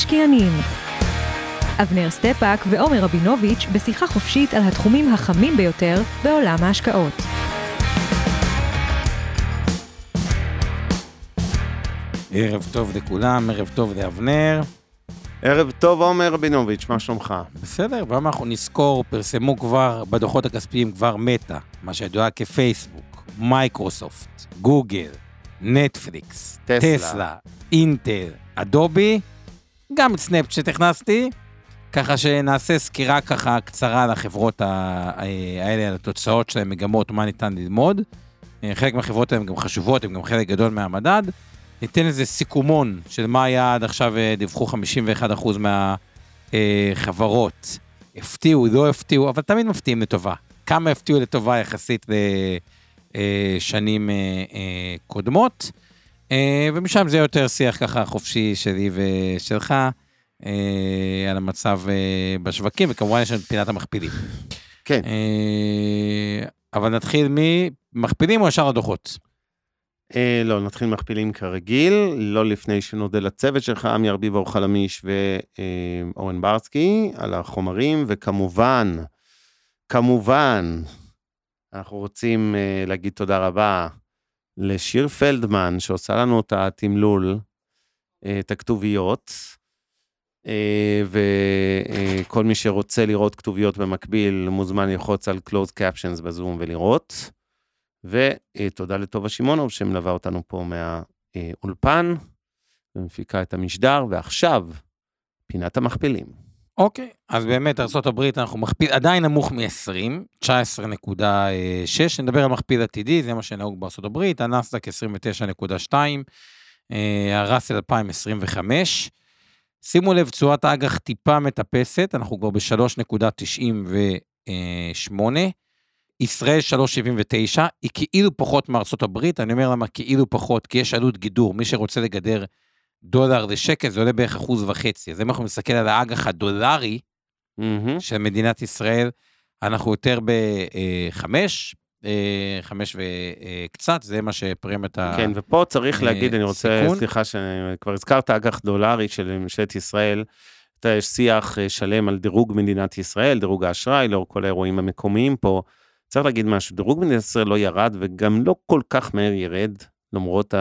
המשקיענים אבנר סטפק ועומר רבינוביץ' בשיחה חופשית על התחומים החמים ביותר בעולם ההשקעות. ערב טוב לכולם, ערב טוב לאבנר. ערב טוב, עומר רבינוביץ', מה שלומך? בסדר, והיום אנחנו נסקור, פרסמו כבר בדוחות הכספיים כבר מטא, מה שידוע כפייסבוק, מייקרוסופט, גוגל, נטפליקס, טסלה. טסלה, אינטל, אדובי, גם את סנאפצ'אט הכנסתי, ככה שנעשה סקירה ככה קצרה על החברות האלה, על התוצאות שלהן, מגמות, מה ניתן ללמוד. אה, חלק מהחברות האלה הן גם חשובות, הן גם חלק גדול מהמדד. ניתן איזה סיכומון של מה היה עד עכשיו, אה, דיווחו 51% מהחברות. הפתיעו, לא הפתיעו, אבל תמיד מפתיעים לטובה. כמה הפתיעו לטובה יחסית לשנים קודמות. אה, ומשם זה יותר שיח ככה חופשי שלי ושלך אה, על המצב אה, בשווקים, וכמובן יש לנו את פינת המכפילים. כן. אבל נתחיל ממכפילים או ישר הדוחות? אה, לא, נתחיל מכפילים כרגיל, לא לפני שנודה לצוות שלך, עמי ארביב, אור חלמיש ואורן ברסקי, על החומרים, וכמובן, כמובן, אנחנו רוצים אה, להגיד תודה רבה לשיר פלדמן, שעושה לנו את התמלול, אה, את הכתוביות, אה, וכל מי שרוצה לראות כתוביות במקביל, מוזמן ללחוץ על closed captions בזום ולראות. ותודה לטובה שמעונוב שמלווה אותנו פה מהאולפן, ומפיקה את המשדר, ועכשיו, פינת המכפילים. אוקיי, אז באמת, ארה"ב אנחנו מכפיל, עדיין נמוך מ-20, 19.6, נדבר על מכפיל עתידי, זה מה שנהוג בארה"ב, הנסדק 29.2, אה, הראסל 2025. שימו לב, תשואת האג"ח טיפה מטפסת, אנחנו כבר ב-3.98. ישראל 3.79, היא כאילו פחות הברית, אני אומר למה כאילו פחות, כי יש עלות גידור, מי שרוצה לגדר דולר לשקל, זה עולה בערך אחוז וחצי. אז אם אנחנו נסתכל על האג"ח הדולרי מהמם. של מדינת ישראל, אנחנו יותר בחמש, חמש וקצת, זה מה שפרמיית ה... כן, ופה צריך אה, להגיד, אני רוצה, סיכון. סליחה, שכבר הזכרת אג"ח דולרי של ממשלת ישראל, אתה יודע, יש שיח אה, שלם על דירוג מדינת ישראל, דירוג האשראי, לאור כל האירועים המקומיים פה. צריך להגיד משהו, דירוג מדינת ישראל לא ירד וגם לא כל כך מהר ירד, למרות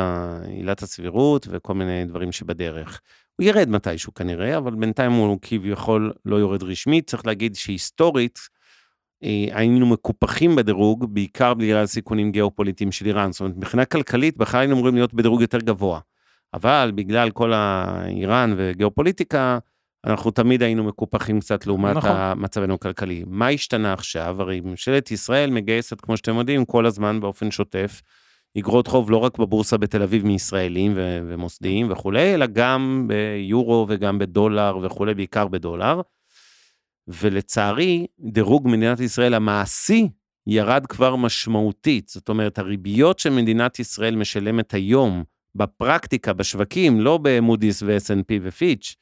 עילת הסבירות וכל מיני דברים שבדרך. הוא ירד מתישהו כנראה, אבל בינתיים הוא כביכול לא יורד רשמית. צריך להגיד שהיסטורית, אה, היינו מקופחים בדירוג, בעיקר בגלל סיכונים גיאופוליטיים של איראן. זאת אומרת, מבחינה כלכלית בכלל היינו אמורים להיות בדירוג יותר גבוה. אבל בגלל כל האיראן וגיאופוליטיקה, אנחנו תמיד היינו מקופחים קצת לעומת. נכון. מצבנו הכלכלי. מה השתנה עכשיו? הרי ממשלת ישראל מגייסת, כמו שאתם יודעים, כל הזמן באופן שוטף, אגרות חוב לא רק בבורסה בתל אביב מישראלים ו- ומוסדיים וכולי, אלא גם ביורו וגם בדולר וכולי, בעיקר בדולר. ולצערי, דירוג מדינת ישראל המעשי ירד כבר משמעותית. זאת אומרת, הריביות שמדינת ישראל משלמת היום בפרקטיקה, בשווקים, לא במודי'ס ו-S&P ופיץ',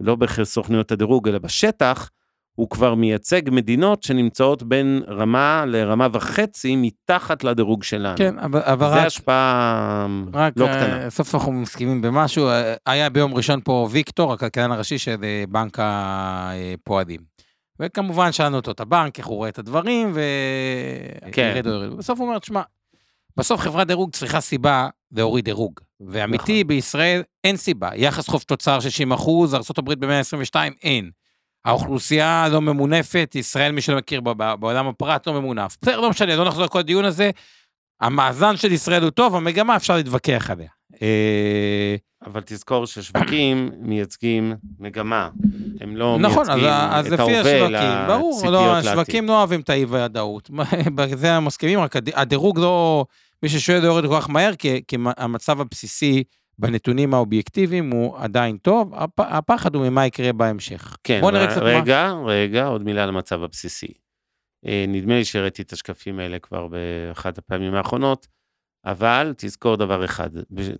לא בסוכנויות הדירוג, אלא בשטח, הוא כבר מייצג מדינות שנמצאות בין רמה לרמה וחצי מתחת לדירוג שלנו. כן, אבל, אבל זה רק, השפעה רק לא אה, קטנה. סוף אנחנו מסכימים במשהו. אה, היה ביום ראשון פה ויקטור, הכלכלן הראשי של אה, בנק הפועלים. וכמובן שאלנו אותו את הבנק, איך הוא רואה את הדברים, כן. וירד או ירד. בסוף הוא אומר, תשמע, בסוף חברת דירוג צריכה סיבה להוריד דירוג. ואמיתי, נכון. בישראל אין סיבה. יחס חוב תוצר 60 אחוז, ארה"ב ב-122, אין. האוכלוסייה לא ממונפת, ישראל, מי שלא מכיר בעולם הפרט לא ממונף. בסדר, לא משנה, לא נחזור לכל הדיון הזה. המאזן של ישראל הוא טוב, המגמה אפשר להתווכח עליה. אה, אבל תזכור ששווקים מייצגים מגמה. הם לא נכון, מייצגים אז את ההווה, השווקים, אלא ברור, לא, לעתיד. השווקים לא אוהבים את האי-ודאות. בזה הם מסכימים, רק הד- הדירוג לא, מי ששואל לא יורד כל כך מהר, כי, כי המצב הבסיסי בנתונים האובייקטיביים הוא עדיין טוב, הפ, הפחד הוא ממה יקרה בהמשך. כן, בוא נראה קצת מה... רגע, רגע, עוד מילה על המצב הבסיסי. אה, נדמה לי שהראיתי את השקפים האלה כבר באחת הפעמים האחרונות, אבל תזכור דבר אחד,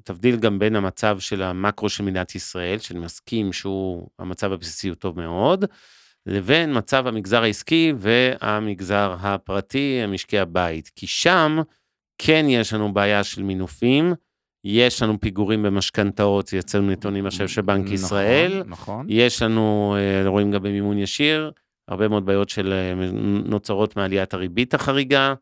תבדיל גם בין המצב של המקרו של מדינת ישראל, שאני מסכים שהוא, המצב הבסיסי הוא טוב מאוד, לבין מצב המגזר העסקי והמגזר הפרטי, המשקי הבית. כי שם כן יש לנו בעיה של מינופים, יש לנו פיגורים במשכנתאות, יצאנו נתונים עכשיו של בנק נכון, ישראל, נכון. יש לנו, אה, רואים גם במימון ישיר, הרבה מאוד בעיות של אה, נוצרות מעליית הריבית החריגה,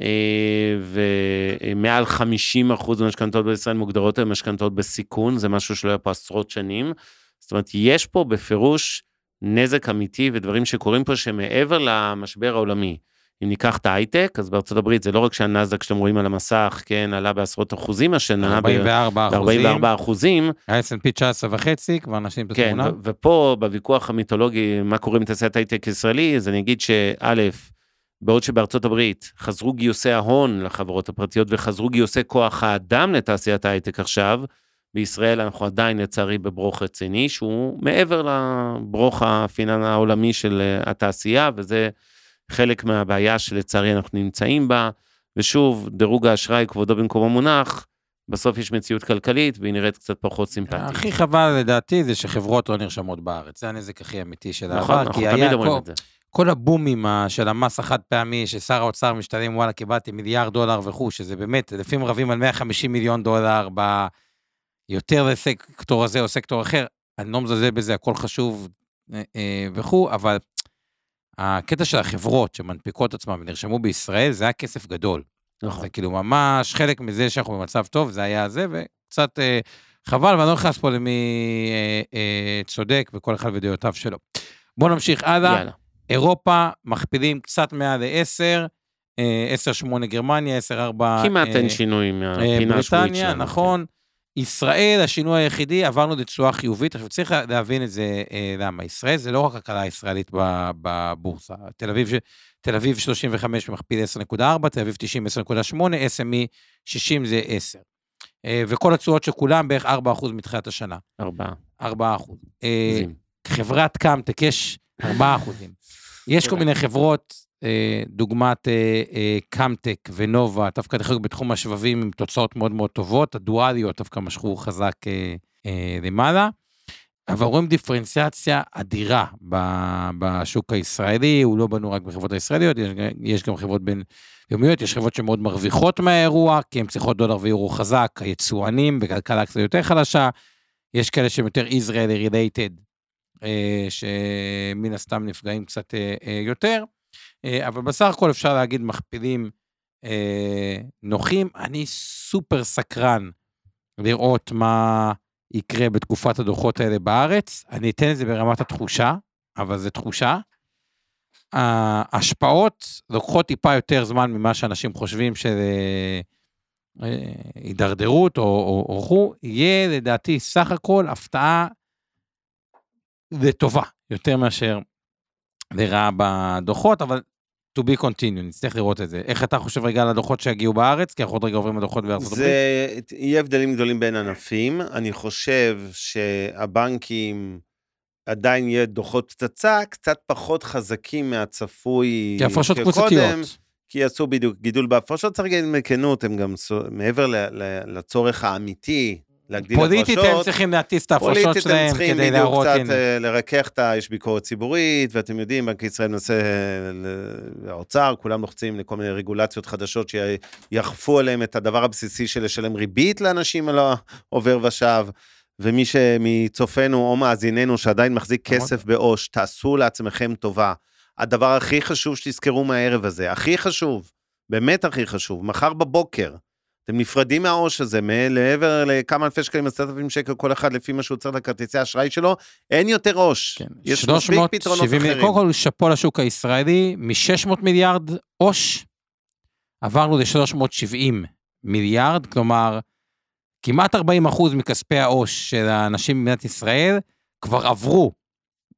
אה, ומעל 50% מהמשכנתאות בישראל מוגדרות היום משכנתאות בסיכון, זה משהו שלא היה פה עשרות שנים. זאת אומרת, יש פה בפירוש נזק אמיתי ודברים שקורים פה שמעבר למשבר העולמי. אם ניקח את ההייטק, אז בארצות הברית זה לא רק שהנאסדק שאתם רואים על המסך, כן, עלה בעשרות אחוזים השנה, 44 אחוזים, ב-44 אחוזים. ה-S&P 19 וחצי, כבר נשים את כן, התמונה. ו- ופה בוויכוח המיתולוגי, מה קורה עם תעשיית הייטק ישראלי, אז אני אגיד שא', בעוד שבארצות הברית חזרו גיוסי ההון לחברות הפרטיות וחזרו גיוסי כוח האדם לתעשיית ההייטק עכשיו, בישראל אנחנו עדיין לצערי בברוך רציני, שהוא מעבר לברוך הפינן העולמי של אה, התעשייה, וזה חלק מהבעיה שלצערי אנחנו נמצאים בה. ושוב, דירוג האשראי, כבודו במקומו מונח, בסוף יש מציאות כלכלית והיא נראית קצת פחות סימפטית. הכי חבל לדעתי זה שחברות לא נרשמות בארץ, זה הנזק הכי אמיתי של נכון, העבר, אנחנו כי היה כל-. כל הבומים של המס החד פעמי, ששר האוצר משתלם, וואלה, קיבלתי מיליארד דולר וכו', שזה באמת, לפעמים רבים על 150 מיליון דולר, ב... יותר לסקטור הזה או סקטור אחר, אני לא מזלזל בזה, הכל חשוב אה, אה, וכו', אבל הקטע של החברות שמנפיקות עצמן ונרשמו בישראל, זה היה כסף גדול. נכון. זה כאילו ממש חלק מזה שאנחנו במצב טוב, זה היה זה, וקצת אה, חבל, ואני לא נכנס פה למי אה, אה, צודק, וכל אחד ודעותיו שלו. בואו נמשיך הלאה. יאללה. אירופה, מכפילים קצת מעל ל-10, 10-8 גרמניה, 10-4... כמעט אה, אין שינוי אה, מהפינה השבועית בריטניה, שלנו. נכון. ישראל, השינוי היחידי, עברנו לתשואה חיובית. עכשיו צריך להבין את זה, אה, למה. ישראל זה לא רק הכלכלה הישראלית בבורסה. תל אביב, תל אביב 35 מכפיל 10.4, תל אביב 90 10.8, SME 60 זה 10. אה, וכל התשואות של כולם בערך 4% מתחילת השנה. ארבעה. 4%. אה. חברת קאמטק יש 4 אחוזים. יש כל מיני חברות, דוגמת אה, אה, קאמטק ונובה, דווקא דרך אגב בתחום השבבים עם תוצאות מאוד מאוד טובות, הדואליות דווקא משכו חזק אה, אה, למעלה. אבל רואים דיפרנציאציה אדירה בשוק הישראלי, הוא לא בנו רק בחברות הישראליות, יש, גם חברות בינלאומיות, יש חברות שמאוד מרוויחות מהאירוע, כי הן צריכות דולר ואירו חזק, היצואנים וכלכלה קצת יותר חלשה, יש כאלה שהם יותר Israeli related, אה, שמן הסתם נפגעים קצת אה, אה, יותר, אה, אבל בסך הכל אפשר להגיד מכפילים אה, נוחים. אני סופר סקרן לראות מה יקרה בתקופת הדוחות האלה בארץ. אני אתן את זה ברמת התחושה, אבל זו תחושה. ההשפעות לוקחות טיפה יותר זמן ממה שאנשים חושבים של אה, אה, הידרדרות או, או, או יהיה לדעתי סך הכל הפתעה לטובה, יותר מאשר לרעה בדוחות, אבל to be continued, נצטרך לראות את זה. איך אתה חושב רגע על הדוחות שיגיעו בארץ? כי אנחנו עוד רגע עוברים לדוחות בארצות הברית. זה, יהיה הבדלים גדולים בין ענפים. אני חושב שהבנקים עדיין יהיה דוחות פצצה, קצת פחות חזקים מהצפוי כי הפרשות קבוצתיות. כי יעשו בדיוק גידול בהפרשות, צריך להגיד בכנות, הם גם מעבר לצורך האמיתי להגדיל פוליטית הם הפרשות. צריכים להטיס את ההפרשות פוליטית הם שלהם צריכים כדי בדיוק להראות, קצת. אה, לרכך את ה... יש ביקורת ציבורית, ואתם יודעים, בנק ישראל מנסה, אה, האוצר, כולם לוחצים לכל מיני רגולציות חדשות שיאכפו עליהם את הדבר הבסיסי של לשלם ריבית לאנשים על העובר ושב. ומי שמצופינו או מאזיננו שעדיין מחזיק נכון. כסף בעו"ש, תעשו לעצמכם טובה. הדבר הכי חשוב שתזכרו מהערב הזה, הכי חשוב, באמת הכי חשוב, מחר בבוקר, אתם נפרדים מהעו"ש הזה, מעבר לכמה אלפי שקלים, עשרת אלפים שקל כל אחד לפי מה שהוא צריך לכרטיסי האשראי שלו, אין יותר עו"ש. כן, יש מספיק פתרונות 370 אחרים. קודם כל שאפו לשוק הישראלי, מ-600 מיליארד עו"ש, עברנו ל-370 מיליארד, כלומר, כמעט 40 אחוז מכספי העו"ש של האנשים במדינת ישראל כבר עברו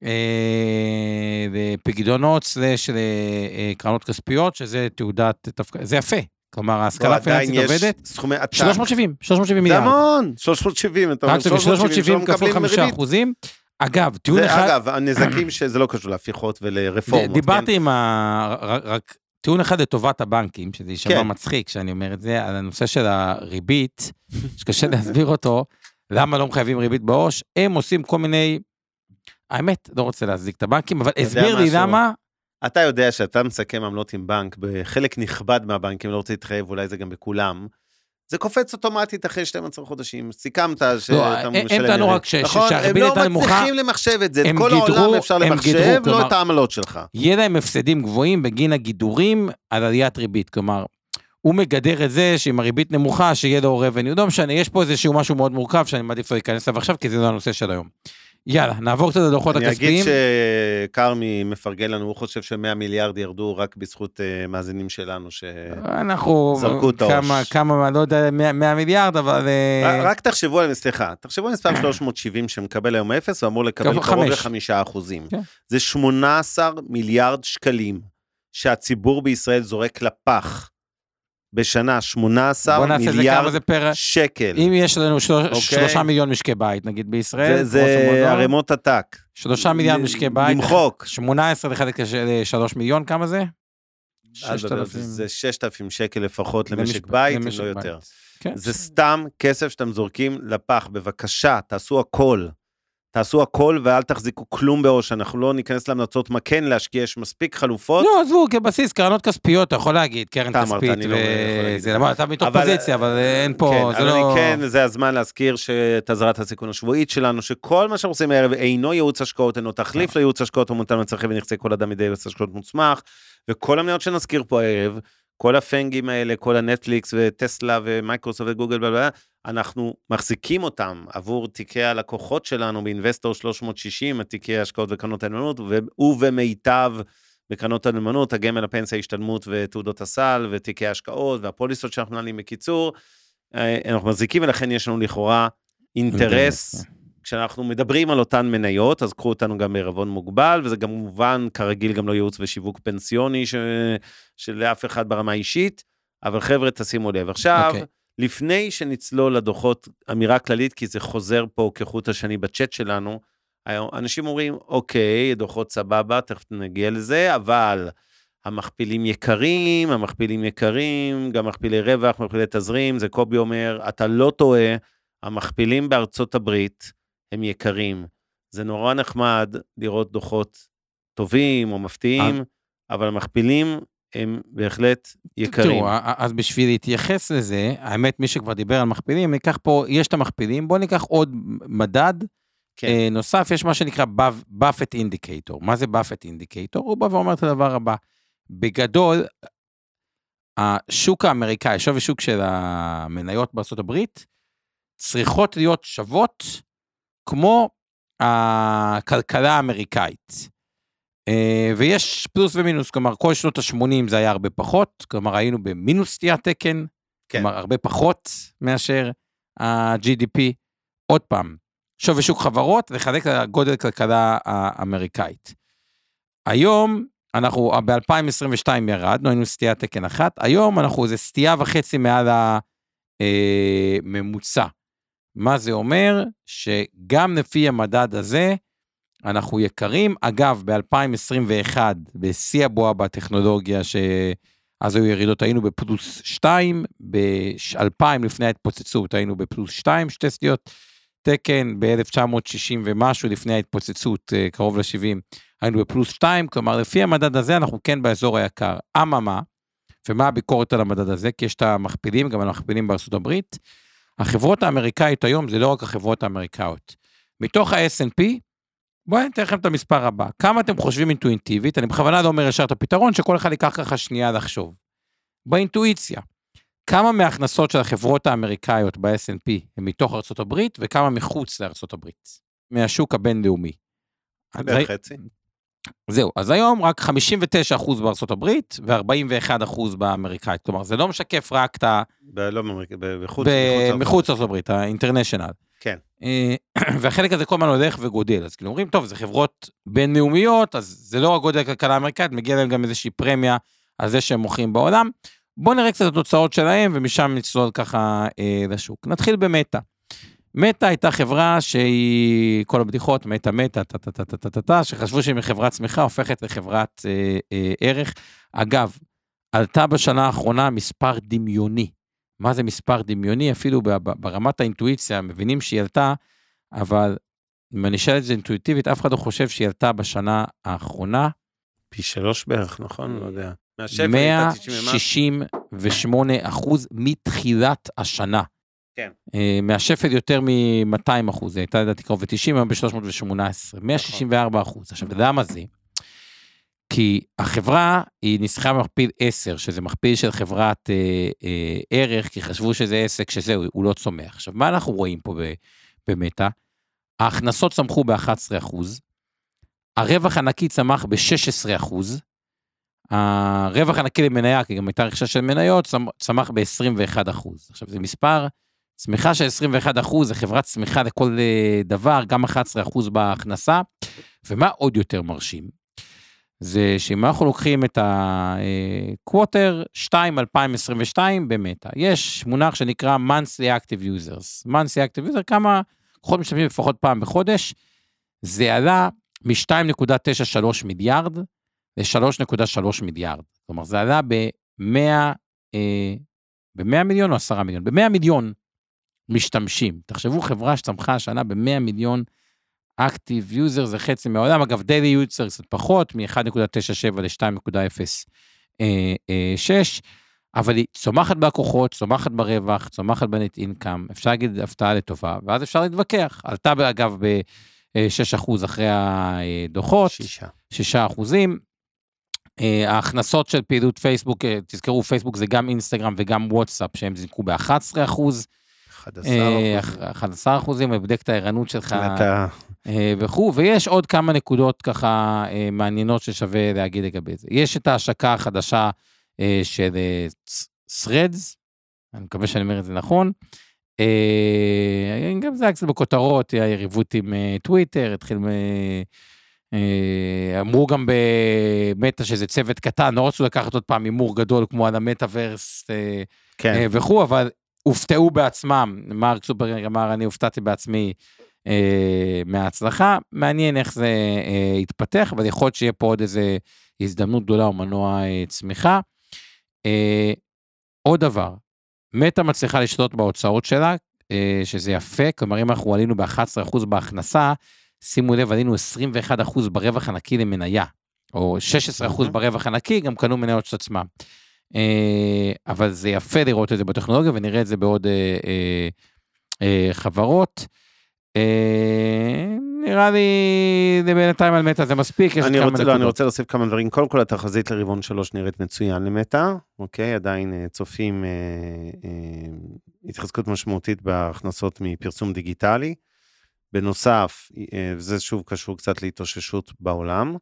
אה, לפקדונות סלש לקרנות כספיות, שזה תעודת, זה יפה, כלומר, לא, ההשכלה עדיין הפיננסית יש עובדת, סכומי עתק. 370, 370 זה מיליארד. המון, 370, אתה אומר רק 370 שלא כפול מקבלים 5 ריבית. אחוזים. אגב, טיעון זה אחד, אגב, הנזקים שזה לא קשור להפיכות ולרפורמות. כן? דיברתי עם ה... רק טיעון אחד לטובת הבנקים, שזה יישמע כן. מצחיק שאני אומר את זה, על הנושא של הריבית, שקשה להסביר אותו, למה לא מחייבים ריבית בעו"ש, הם עושים כל מיני... האמת, לא רוצה להזיק את הבנקים, אבל הסביר לי? למה, אתה יודע שאתה מסכם עמלות עם בנק, בחלק נכבד מהבנקים, לא רוצה להתחייב, אולי זה גם בכולם, זה קופץ אוטומטית אחרי 12 חודשים, סיכמת שאתה לא, הם- הם משלם טענו ריבית. רק ש- נכון? שהריבית הייתה הם לא נמוכה, מצליחים למחשב את זה, את הם כל העולם אפשר הם למחשב, לא את העמלות שלך. יהיה להם הפסדים גבוהים בגין הגידורים על עליית ריבית. כלומר, הוא מגדר את זה שעם הריבית נמוכה, שיהיה לו revenue. לא משנה, יש פה איזשהו משהו מאוד מורכב שאני מעדיף לא להיכנס אליו עכשיו, כי זה לא הנושא של היום. יאללה, נעבור קצת לדוחות אני הכספיים. אגיד שכרמי מפרגן לנו, הוא חושב ש-100 מיליארד ירדו רק בזכות אה, מאזינים שלנו, ש... אנחנו, זרקו את כמה, העו"ש. כמה, לא יודע, 100, 100 מיליארד, אבל... אה, רק- רק תחשבו על, סליחה, תחשבו על מספר 370 שמקבל היום אפס, הוא אמור לקבל קרוב קרוב חמש. לחמישה אחוזים. כן. זה 18 מיליארד שקלים שהציבור בישראל זורק לפח בשנה, 18 בוא נעשה את זה מיליארד זה פר... שקל. אם יש לנו של... אוקיי. שלושה מיליון משקי בית, נגיד בישראל, זה, זה ערימות עתק. שלושה מיליארד משקי בית, למחוק. 18 לחלק לשלוש מיליון, כמה זה? אל תדבר, 6,000. זה 6,000 שקל לפחות למשק- בית, אם לא. יותר. כן. זה סתם כסף שאתם זורקים לפח. בבקשה, תעשו הכל. תעשו הכל ואל תחזיקו כלום בעו"ש. אנחנו לא ניכנס להמלצות מה כן להשקיע, יש מספיק חלופות. לא, עזבו, כבסיס, קרנות כספיות, אתה יכול להגיד, קרן אתה אמרת, כספית, אני לא יכול להגיד וזה, זה. למרות, אתה מתוך פוזיציה, אבל אין פה, כן, זה לא... כן, זה הזמן להזכיר שאת אזהרת הסיכון השבועית שלנו, שכל מה שאנחנו עושים הערב אינו ייעוץ השקעות, אינו תחליף לייעוץ השקעות המותאם לצרכים ונכסי כל אדם מידי יועץ השקעות מוסמך, וכל המניות שנזכיר פה הערב, כל הפנגים האלה, כל הנטפליקס וטסלה ומייקרוסופט וגוגל, בלה, אנחנו מחזיקים אותם עבור תיקי הלקוחות שלנו באינבסטור 360, תיקי ההשקעות וקרנות הנאמנות, ובמיטב בקרנות הנאמנות, הגמל, הפנסיה, ההשתלמות ותעודות הסל, ותיקי ההשקעות והפוליסות שאנחנו מנהלים בקיצור. אה, אנחנו מחזיקים ולכן יש לנו לכאורה אינטרס. אינטרס, כשאנחנו מדברים על אותן מניות, אז קחו אותנו גם בערבון מוגבל, וזה גם כמובן, כרגיל, גם לא ייעוץ ושיווק פנסיוני ש... שלאף אחד ברמה האישית, אבל חבר'ה, תשימו לב. עכשיו, אוקיי. לפני שנצלול לדוחות, אמירה כללית, כי זה חוזר פה כחוט השני בצ'אט שלנו, אנשים אומרים, אוקיי, דוחות סבבה, תכף נגיע לזה, אבל המכפילים יקרים, המכפילים יקרים, גם מכפילי רווח, מכפילי תזרים, זה קובי אומר, אתה לא טועה, המכפילים בארצות הברית הם יקרים. זה נורא נחמד לראות דוחות טובים או מפתיעים, אבל המכפילים הם בהחלט יקרים. תראו, אז בשביל להתייחס לזה, האמת, מי שכבר דיבר על מכפילים, ניקח פה, יש את המכפילים, בואו ניקח עוד מדד כן. אה, נוסף, יש מה שנקרא באפט אינדיקטור. מה זה באפט אינדיקטור? הוא בא ואומר את הדבר הבא. בגדול, השוק האמריקאי, שווי שוק של המניות בארה"ב, צריכות להיות שוות כמו הכלכלה האמריקאית. אה, ויש פלוס ומינוס, כלומר, כל שנות ה-80 זה היה הרבה פחות, כלומר, היינו במינוס סטיית תקן, כן. כלומר, הרבה פחות מאשר ה-GDP. עוד פעם, שווי שוק חברות, לחלק לגודל כלכלה האמריקאית. היום, אנחנו ב-2022 ירדנו, היינו סטיית תקן אחת, היום אנחנו איזה סטייה וחצי מעל הממוצע. מה זה אומר? שגם לפי המדד הזה, אנחנו יקרים. אגב, ב-2021, בשיא הבועה בטכנולוגיה, שאז היו ירידות, היינו בפלוס 2, ב-2000 לפני ההתפוצצות היינו בפלוס 2, שתי סטיות תקן, ב-1960 ומשהו לפני ההתפוצצות, אה, קרוב ל-70, היינו בפלוס 2, כלומר, לפי המדד הזה אנחנו כן באזור היקר. אממה, ומה הביקורת על המדד הזה? כי יש את המכפילים, גם המכפילים בארצות הברית. החברות האמריקאיות היום זה לא רק החברות האמריקאיות. מתוך ה-S&P, בואו אני אתן לכם את המספר הבא. כמה אתם חושבים אינטואיטיבית? אני בכוונה לא אומר ישר את הפתרון, שכל אחד ייקח ככה שנייה לחשוב. באינטואיציה, כמה מההכנסות של החברות האמריקאיות ב-S&P הם מתוך הברית, וכמה מחוץ הברית, מהשוק הבינלאומי. בערך חצי. זהו, אז היום רק 59% בארצות הברית ו-41% באמריקאית. כלומר, זה לא משקף רק את ה... ב- לא באמריקה, ב-. ב- מחוץ מחוץ לארצות הברית, האינטרנשיונל. כן. אה, והחלק הזה כל הזמן הולך וגודל. אז כאילו אומרים, טוב, זה חברות בינלאומיות, אז זה לא רק גודל הכלכלה האמריקאית, מגיע להם גם איזושהי פרמיה על זה שהם מוכרים בעולם. בואו נראה קצת את התוצאות שלהם, ומשם נצלול ככה אה, לשוק. נתחיל במטא. מטא הייתה חברה שהיא, כל הבדיחות, מטא מטא, טה טה טה טה טה טה טה, שחשבו שהיא מחברת צמיחה, הופכת לחברת אה, אה, ערך. אגב, עלתה בשנה האחרונה מספר דמיוני. מה זה מספר דמיוני? אפילו ברמת האינטואיציה, מבינים שהיא עלתה, אבל אם אני אשאל את זה אינטואיטיבית, אף אחד לא חושב שהיא עלתה בשנה האחרונה. פי שלוש בערך, נכון? לא יודע. מהשפל הייתה 90 ומשהו. 168 אחוז מתחילת השנה. כן. אה, מהשפל יותר מ-200 אחוז, הייתה לדעתי קרוב ל-90, היום ב-318, 164 אחוז. עכשיו, למה זה? כי החברה היא נסחרה במכפיל 10, שזה מכפיל של חברת אה, אה, ערך, כי חשבו שזה עסק שזהו, הוא לא צומח. עכשיו, מה אנחנו רואים פה במטא? ההכנסות צמחו ב-11 אחוז, הרווח הנקי צמח ב-16 אחוז, הרווח הנקי למניה, כי גם הייתה רכישה של מניות, צמ- צמח ב-21 אחוז. עכשיו, זה מספר, צמיחה של 21 אחוז, זה חברת צמיחה לכל אה, דבר, גם 11 אחוז בהכנסה, ומה עוד יותר מרשים? זה שאם אנחנו לוקחים את ה-quarter 2 2022 במטא, יש מונח שנקרא monthly active users. monthly active user, כמה כוחות משתמשים לפחות פעם בחודש, זה עלה מ-2.93 מיליארד ל-3.3 מיליארד. כלומר, זה עלה ב-100 אה, ב-100 מיליון או 10 מיליון? ב-100 מיליון משתמשים. תחשבו חברה שצמחה השנה ב-100 מיליון active user, זה חצי מהעולם. אגב, daily user קצת פחות, מ-1.97 ל-2.06, אבל היא צומחת בהכנסות, צומחת ברווח, צומחת ב net income, אפשר להגיד הפתעה לטובה, ואז אפשר להתווכח. עלתה אגב ב-6% אחרי הדוחות, שישה. 6 אחוזים. אה, ההכנסות של פעילות פייסבוק, אה, תזכרו, פייסבוק זה גם אינסטגרם וגם וואטסאפ, שהם זינקו ב-11 אחוז, 11 אה, אחוז. 11 אחוזים, ובודק את הערנות שלך אתה... אה, וכו', ויש עוד כמה נקודות ככה אה, מעניינות ששווה להגיד לגבי זה. יש את ההשקה החדשה של Threads, אני מקווה שאני אומר את זה נכון. גם זה היה קצת בכותרות, היריבות עם טוויטר, התחיל... אה, אמרו גם במטא שזה צוות קטן, לא רצו לקחת עוד פעם הימור גדול כמו על המטאוורס כן. וכו', אבל הופתעו בעצמם. מרק סופרינג אמר, אני הופתעתי בעצמי אה, מההצלחה. מעניין איך זה אה, יתפתח, אבל יכול להיות שיהיה פה עוד איזה הזדמנות גדולה או מנוע אה, צמיחה. אה, עוד דבר, מטא מצליחה לשלוט בהוצאות שלה, אה, שזה יפה, כלומר אם אנחנו עלינו ב-11% בהכנסה, שימו לב, עלינו 21% ברווח הנקי למניה, או 16% אוקיי. ברווח הנקי, גם קנו מניות של עצמם. אה, אבל זה יפה לראות את זה בטכנולוגיה, ונראה את זה בעוד אה, אה, חברות. אה, נראה לי בינתיים על מטא זה מספיק, אני רוצה, לא, אני. רוצה להוסיף כמה דברים. קודם כל, התחזית לרבעון שלוש נראית מצוין למטא, אוקיי? עדיין צופים אה, אה, התחזקות משמעותית בהכנסות מפרסום דיגיטלי. בנוסף, אה, וזה שוב קשור קצת להתאוששות בעולם.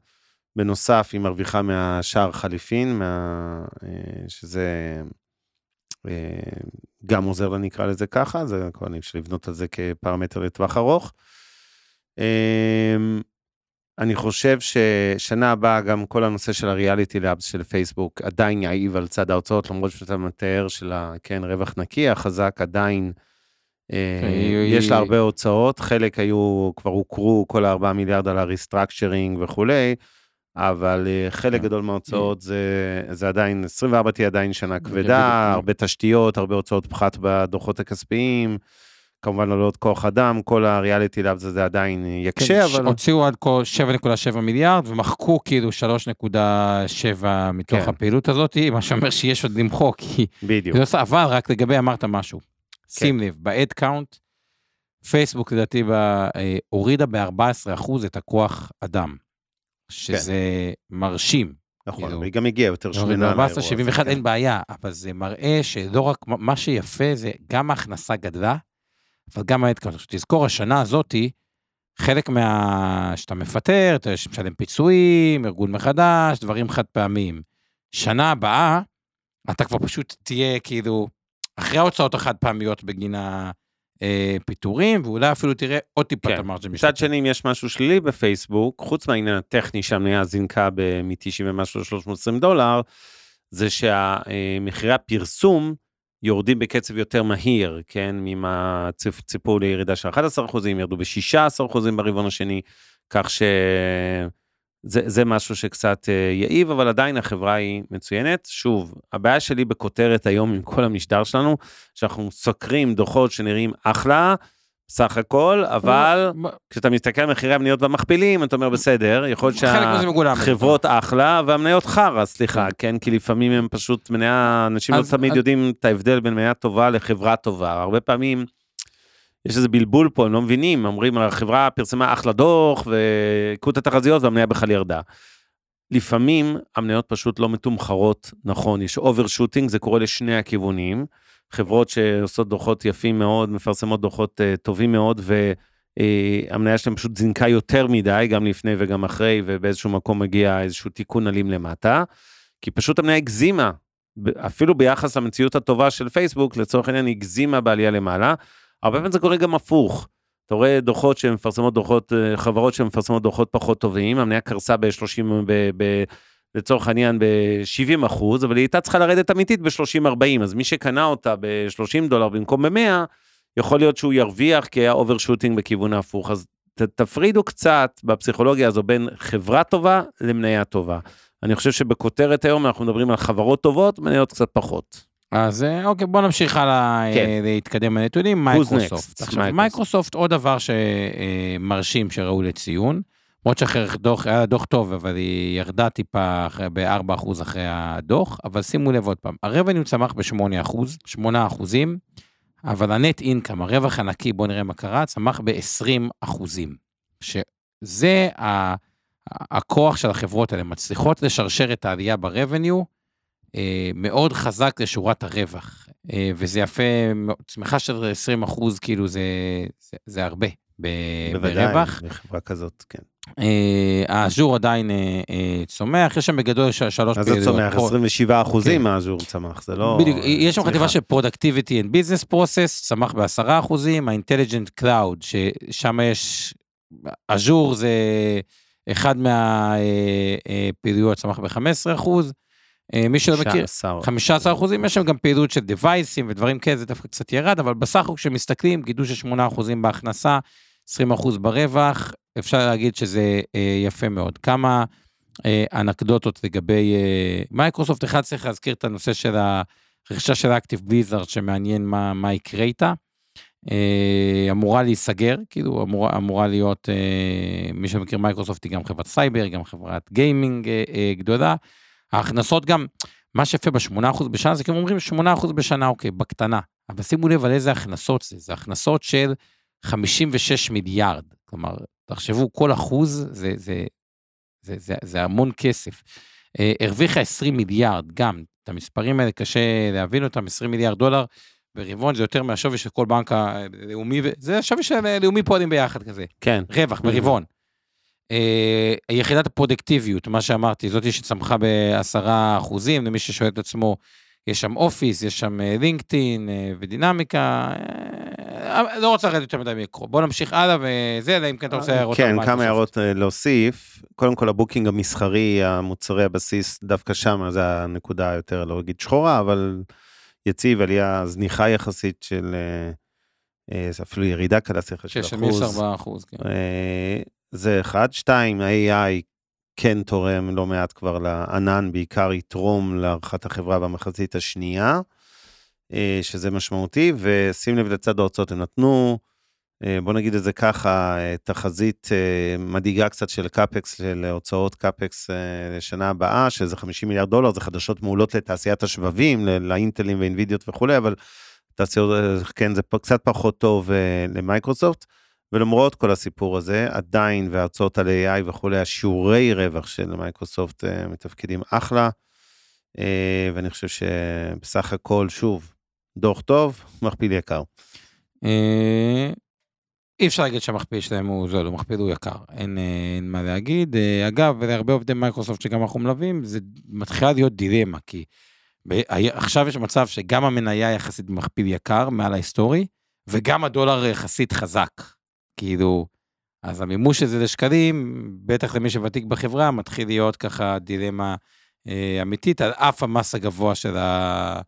בנוסף, היא מרוויחה מהשער חליפין, מה, אה, שזה אה, גם עוזר לה, נקרא לזה ככה, זה כבר אפשר לבנות על זה כפרמטר לטווח ארוך. אה, אני חושב ששנה הבאה גם כל הנושא של ה Reality Labs של פייסבוק עדיין יעיב על צד ההוצאות, למרות שאתה מתאר של ה... כן, רווח נקי החזק עדיין, אה, היא- יש לה הרבה הוצאות, חלק היו, כבר הוכרו כל ה-4 מיליארד על ה restructuring וכולי, אבל אה, חלק כן. גדול מההוצאות זה, זה עדיין, 24 תהיה עדיין שנה. כבדה, הרבה תשתיות, הרבה הוצאות פחת בדוחות הכספיים, כמובן לעוד כוח אדם, כל הריאליטי לאבס הזה עדיין כן, יקשה, ש- אבל... הוציאו עד כה 7.7 מיליארד ומחקו כאילו 3.7 מתוך כן. הפעילות הזאת, מה שאומר שיש עוד למחוק, כי בדיוק. זה עושה, אבל רק לגבי אמרת משהו, כן. שים לב, ב-ad count, פייסבוק לדעתי ב- אה, הורידה ב-14% את הכוח אדם, שזה כן. מרשים. נכון, כאילו, אבל היא גם הגיעה יותר שמנה. ב-14, לאירוע 71 הזה, אין בעיה, אבל זה מראה שלא רק, מה שיפה זה גם ההכנסה גדלה, אבל גם. עכשיו, תזכור, השנה הזאתי, חלק מה... שאתה מפטר, אתה משלם פיצויים, ארגון מחדש, דברים חד פעמיים. שנה הבאה, אתה כבר פשוט תהיה כאילו, אחרי ההוצאות החד פעמיות בגין הפיטורים, ואולי אפילו תראה עוד טיפה כן. את המרג'ן מצד שני, אם יש משהו שלילי בפייסבוק, חוץ מהעניין הטכני שהמניה זינקה מ-90 ומשהו ל-320 דולר, זה שמחירי הפרסום יורדים בקצב יותר מהיר, כן, ממה ציפו לירידה של 11 אחוזים, ירדו ב-16 אחוזים ברבעון השני, כך ש... זה, זה משהו שקצת אה, יעיב, אבל עדיין החברה היא מצוינת. שוב, הבעיה שלי בכותרת היום עם כל המשטר שלנו, שאנחנו סוקרים דוחות שנראים אחלה, סך הכל, אבל כשאתה מסתכל על מחירי המניות והמכפילים, אתה אומר, בסדר, יכול להיות שהחברות אחלה והמניות חרא, סליחה, כן. כן? כי לפעמים הם פשוט מניה, אנשים לא תמיד יודעים את ההבדל בין מניה טובה לחברה טובה. הרבה פעמים... יש איזה בלבול פה, הם לא מבינים, אומרים, החברה פרסמה אחלה דוח והיכו את התחזיות והמניה בכלל ירדה. לפעמים המניות פשוט לא מתומחרות נכון, יש overshooting, זה קורה לשני הכיוונים. חברות שעושות דוחות יפים מאוד, מפרסמות דוחות uh, טובים מאוד, והמניה uh, שלהם פשוט זינקה יותר מדי, גם לפני וגם אחרי, ובאיזשהו מקום מגיע איזשהו תיקון אלים למטה, כי פשוט המניה הגזימה, אפילו ביחס למציאות הטובה של פייסבוק, לצורך העניין הגזימה בעלייה למעלה. הרבה פעמים זה קורה גם הפוך. אתה רואה דוחות שמפרסמות דוחות, אה, חברות שמפרסמות דוחות פחות טובים, המניה קרסה ב-30, ב, ב, לצורך העניין ב-70 אחוז, אבל היא הייתה צריכה לרדת אמיתית ב-30-40, אז מי שקנה אותה ב-30 דולר במקום ב-100, יכול להיות שהוא ירוויח כי היה overshooting בכיוון ההפוך. אז ת, תפרידו קצת בפסיכולוגיה הזו בין חברה טובה למניה טובה. אני חושב שבכותרת היום אנחנו מדברים על חברות טובות, מניות קצת פחות. אז אה, אוקיי, בוא נמשיך הלאה אה, כן. להתקדם בנתונים, מייקרוסופט. עכשיו, מייקרוסופט עוד דבר שמרשים אה, שראוי לציון, למרות שאחרי דוח, היה דוח טוב, אבל היא ירדה טיפה ב-4% אחרי הדוח, אבל שימו לב עוד פעם, הרבניו צמח ב-8%, 8 אחוזים, אבל הנט אינקאם, הרווח הנקי, בואו נראה מה קרה, צמח ב-20 אחוזים. שזה הכוח של החברות האלה, מצליחות לשרשר את העלייה ברבניו, מאוד חזק לשורת הרווח, אה, וזה יפה, צמיחה של 20 אחוז, כאילו זה, זה, זה הרבה ב, בוודאי, ברווח. בוודאי, בחברה כזאת, כן. אה, האז'ור עדיין צומח, יש שם בגדול שלוש. אז זה צומח, 27 אחוזים מהאז'ור כן. צמח, זה לא... בדיוק, יש שם חטיבה של Productivity and Business Process, צמח ב-10 אחוזים, ה-Intelligent Cloud, ששם יש, אז'ור זה אחד מהפעילויות, צמח ב-15 אחוז. אה, מי שלא מכיר, 15 אחוזים, יש שם גם פעילות של דווייסים ודברים כאלה, זה דווקא קצת ירד, אבל בסך הכל כשמסתכלים, גידול של 8 אחוזים בהכנסה, 20 אחוז ברווח, אפשר להגיד שזה אה, יפה מאוד. כמה אה, אנקדוטות לגבי מייקרוסופט, אחד צריך להזכיר את הנושא של הרכישה של אקטיב Blizzard, שמעניין מה, מה יקרה איתה. אמורה להיסגר, כאילו אמורה, אמורה להיות, מי שמכיר מייקרוסופט היא גם חברת סייבר, גם חברת גיימינג גדולה. ההכנסות גם, מה שיפה ב-8% בשנה, זה כמו אומרים 8% בשנה, אוקיי, בקטנה. אבל שימו לב על איזה הכנסות זה, זה הכנסות של 56 מיליארד. כלומר, תחשבו, כל אחוז זה, זה, זה, זה, זה, זה המון כסף. אה, הרוויחה 20 מיליארד, גם, את המספרים האלה קשה להבין אותם, 20 מיליארד דולר ברבעון זה יותר מהשווי של כל בנק הלאומי, זה השווי של לאומי פועלים ביחד כזה. כן. רווח ברבעון. אה, יחידת הפרודקטיביות, מה שאמרתי, זאתי שצמחה בעשרה אחוזים, למי ששואל את עצמו, יש שם Office, יש שם לינקדאין אה, אה, ודינמיקס, לא רוצה לרדת יותר מדי מיקרו. בוא נמשיך הלאה וזה, אלא אם כן אתה רוצה הערות. כן, כמה הערות להוסיף. קודם כל ה booking המסחרי, המוצרי הבסיס, דווקא שם, זה הנקודה היותר, לא אגיד שחורה, אבל יציב, עלייה זניחה יחסית של... אפילו ירידה קלה, סליחה, של אחוז. 6 אחוז, כן. זה אחד. שתיים, ה-AI כן תורם לא מעט כבר לענן, בעיקר יתרום להערכת החברה במחצית השנייה, אה, שזה משמעותי, ושים לב לצד ההוצאות, הם נתנו, אה, בוא נגיד את זה ככה, אה, תחזית מדאיגה קצת של CapEx, של הוצאות CapEx לשנה הבאה, שזה 50 מיליארד דולר, זה חדשות מעולות לתעשיית השבבים, לאינטלים ואנבידיות וכולי, אבל תעשיות, כן, זה קצת פחות טוב למייקרוסופט. ולמרות כל הסיפור הזה, עדיין והרצאות על AI וכולי, השיעורי רווח של מייקרוסופט אה, מתפקדים אחלה, אה, ואני חושב שבסך הכל, שוב, דוח טוב, מכפיל יקר. אה, אי אפשר להגיד שהמכפיל שלהם הוא זול, הוא מכפיל הוא יקר, אין, אין מה להגיד. אגב, ולהרבה עובדי מייקרוסופט שגם אנחנו מלווים, זה מתחילה להיות דילמה, כי עכשיו יש מצב שגם המניה יחסית במכפיל יקר מעל ההיסטורי, וגם הדולר יחסית חזק. כאילו, אז המימוש של זה לשקלים, בטח למי שוותיק בחברה, מתחיל להיות ככה דילמה אה, אמיתית, על אף המס הגבוה של ה...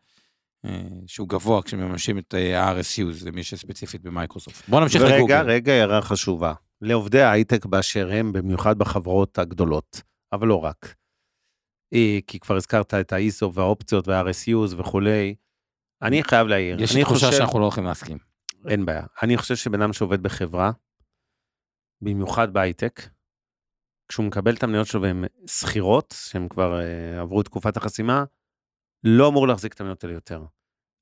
אה, שהוא גבוה כשמממשים את אה, ה-RSU, זה מי שספציפית במייקרוסופט. בואו נמשיך רגע, לגוגל. רגע, הערה חשובה. לעובדי ההייטק באשר הם, במיוחד בחברות הגדולות, אבל לא רק. אה, כי כבר הזכרת את ה-ISO והאופציות וה-RSUs וכולי. אני חייב להעיר. יש לי תחושה חושב- שאנחנו לא הולכים להסכים. אין בעיה. אני חושב שבן אדם שעובד בחברה, במיוחד בהייטק, כשהוא מקבל את המניות שלו והן שכירות, שהן כבר uh, עברו את תקופת החסימה, לא אמור להחזיק את המניות האלה יותר.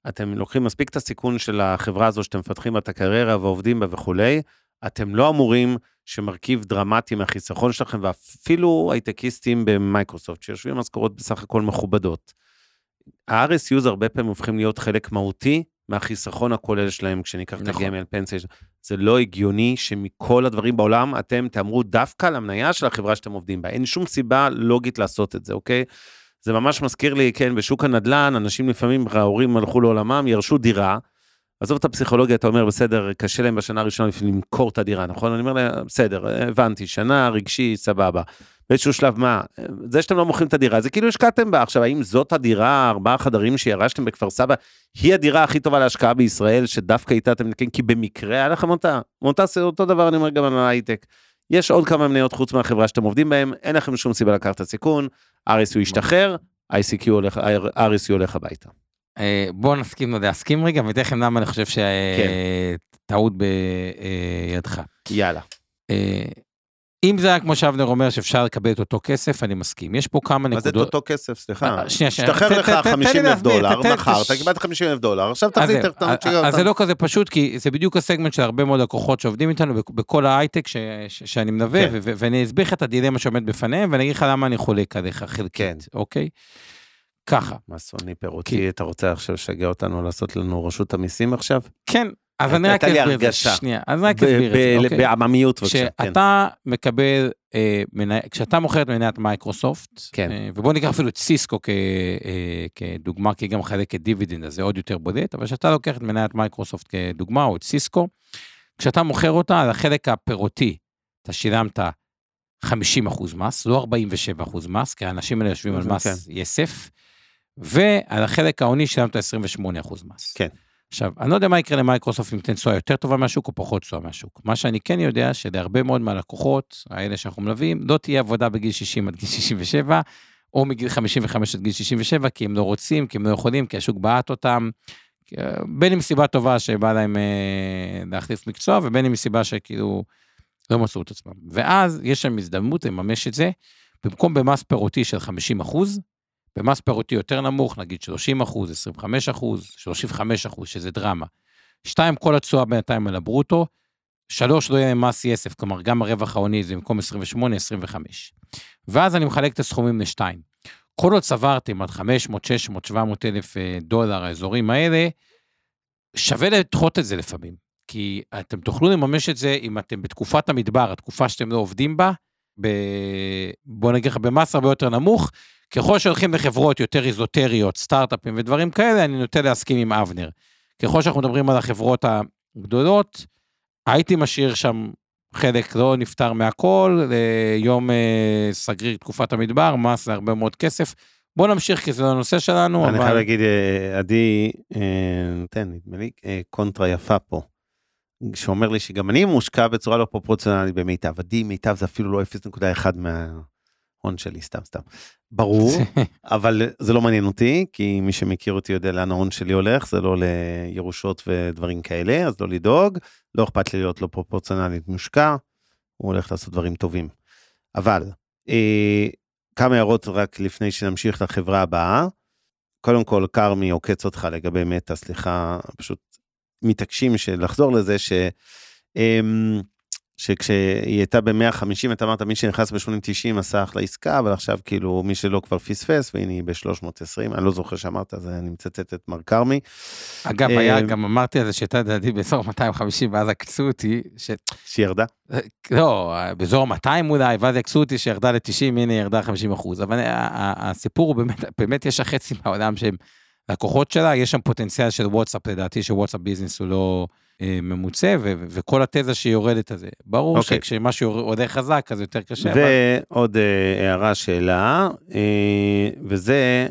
אתם לוקחים מספיק את הסיכון של החברה הזו שאתם מפתחים בה את הקריירה ועובדים בה וכולי, אתם לא אמורים שמרכיב דרמטי מהחיסכון שלכם, ואפילו הייטקיסטים במייקרוסופט, שיושבים משכורות בסך הכל מכובדות. ה-RSUs הרבה פעמים הופכים להיות חלק מהותי מהחיסכון הכולל שלהם, כשניקח את נכון. הגמל פנסיה. זה לא הגיוני שמכל הדברים בעולם אתם תאמרו דווקא על המניה של החברה שאתם עובדים בה. אין שום סיבה לוגית לעשות את זה, אוקיי? זה ממש מזכיר לי, כן, בשוק הנדל"ן, אנשים לפעמים, ההורים הלכו לעולמם, ירשו דירה. עזוב את הפסיכולוגיה, אתה אומר, בסדר, קשה להם בשנה הראשונה למכור את הדירה, נכון? אני אומר להם, בסדר, הבנתי, שנה רגשי, סבבה. באיזשהו שלב, מה, זה שאתם לא מוכרים את הדירה, זה כאילו השקעתם בה. עכשיו, האם זאת הדירה, ארבעה חדרים שירשתם בכפר סבא, היא הדירה הכי טובה להשקעה בישראל, שדווקא איתה אתם נקיים, כי במקרה היה לכם אותה? אותה, אותו דבר אני אומר גם על ההייטק. יש עוד כמה מניות חוץ מהחברה שאתם עובדים בהם, אין לכם שום סיבה לקחת את הסיכון, RSU ישתחרר, ICQ הולך, RSU הולך הביתה. אה, בואו נסכים להסכים רגע, ואתן לכם למה אני חושב כן. שטעות בידך. יאללה. אה, אם זה היה כמו שאבנר אומר שאפשר לקבל את אותו כסף, אני מסכים. יש פה כמה מה זה את נקודות. אותו כסף? סליחה. אה, שנייה, שנייה. השתחרר תן- לך תן- תן לי 50 אלף דולר, מכרת, תש- קיבלת 50 אלף דולר, עכשיו אז תחזיר זהו, את המניות אז זה לא כזה פשוט, כי זה בדיוק הסגמנט של הרבה מאוד לקוחות שעובדים איתנו בכ- בכל ההייטק שאני מלווה, כן. ואני אסביר לך את הדילמה שעומד בפניהם, ואני אגיד לך למה אני חולק עליך כן. חלקית, אוקיי? ככה, מסוני פירוטי, אתה רוצה עכשיו לשגע אותנו לעשות לנו רשות המיסים עכשיו? כן, אז אני רק אסביר את זה. שנייה, אז רק אסביר את זה, אוקיי? בעממיות בבקשה, כן. כשאתה מקבל, אה, כשאתה מוכר את מניית מייקרוסופט, כן. אה, ובוא ניקח אפילו את סיסקו כ- אה, כדוגמה, כי היא גם מחלקת דיבידנד, אז זה עוד יותר בולט, אבל כשאתה לוקח את מניית מייקרוסופט כדוגמה, או את סיסקו, כשאתה מוכר אותה, על החלק הפירותי, אתה שילמת 50% מס, לא 47% מס, כי האנשים האלה יושבים על כן. מס יסף, ועל החלק ההוני שילמת 28% מס. כן. עכשיו, אני לא יודע מה יקרה למייקרוסופט אם תיתן תשואה יותר טובה מהשוק או פחות תשואה מהשוק. מה שאני כן יודע, שלהרבה מאוד מהלקוחות, האלה שאנחנו מלווים, לא תהיה עבודה בגיל 60 עד גיל 67, או מגיל 55 עד גיל 67, כי הם לא רוצים, כי הם לא יכולים, כי השוק בעט אותם, אה, בין אם סיבה טובה שבא להם אה, להחליף מקצוע, ובין אם מסיבה שכאילו לא מצאו את עצמם. ואז יש שם הזדמנות לממש את זה, במקום במס פירותי של 50 אחוז, במס פירותי יותר נמוך, נגיד 30 אחוז, 25 אחוז, 35 אחוז, שזה דרמה. שתיים, כל התשואה בינתיים על הברוטו. שלוש, לא יהיה מס יסף, כלומר, גם הרווח ההוני זה במקום 28, 25. ואז אני מחלק את הסכומים לשתיים. כל עוד צברתם עד 500, 600, 700 אלף אה, דולר, האזורים האלה, שווה לדחות את זה לפעמים. כי אתם תוכלו לממש את זה אם אתם בתקופת המדבר, התקופה שאתם לא עובדים בה, ב... בוא נגיד לך, במס הרבה יותר נמוך, ככל שהולכים לחברות יותר איזוטריות, סטארט-אפים ודברים כאלה, אני נוטה להסכים עם אבנר. ככל שאנחנו מדברים על החברות הגדולות, הייתי משאיר שם חלק לא נפטר מהכל, יום אה, סגריר תקופת המדבר, מס זה הרבה מאוד כסף. בוא נמשיך כי זה לא הנושא שלנו, אני אבל... חייב להגיד, אה, עדי, אה, נותן, נדמה לי, קונטרה יפה פה. שאומר לי שגם אני מושקע בצורה לא פרופורציונלית במיטב. עדי, מיטב זה אפילו לא 0.1 מההון שלי, סתם, סתם. ברור, אבל זה לא מעניין אותי, כי מי שמכיר אותי יודע לאן ההון שלי הולך, זה לא לירושות ודברים כאלה, אז לא לדאוג, לא אכפת לי להיות לא פרופורציונלית מושקע, הוא הולך לעשות דברים טובים. אבל, אה, כמה הערות רק לפני שנמשיך לחברה הבאה. קודם כל, כרמי עוקץ אותך לגבי מטא, סליחה, פשוט מתעקשים לחזור לזה, ש... אמ, שכשהיא הייתה ב-150, אתה אמרת, מי שנכנס ב-80-90 עשה אחלה עסקה, אבל עכשיו כאילו מי שלא כבר פספס, והנה היא ב-320, אני לא זוכר שאמרת, אז אני מצטט את מר כרמי. אגב, אה, היה, גם אמרתי על זה שהייתה לדעתי באזור 250, ואז עקצו אותי, ש... שירדה? לא, באזור 200 אולי, ואז עקצו אותי שירדה ל-90, הנה ירדה 50 אחוז. אבל ה- ה- הסיפור הוא באמת, באמת יש לה חצי מהעולם שהם לקוחות שלה, יש שם פוטנציאל של וואטסאפ, לדעתי שוואטסאפ ביזנס הוא לא אה, ממוצע, ו- וכל התזה שהיא יורדת הזה. ברור אוקיי. שכשמשהו עולה חזק, אז יותר קשה. אבל... ועוד אה, הערה, שאלה, אה, וזה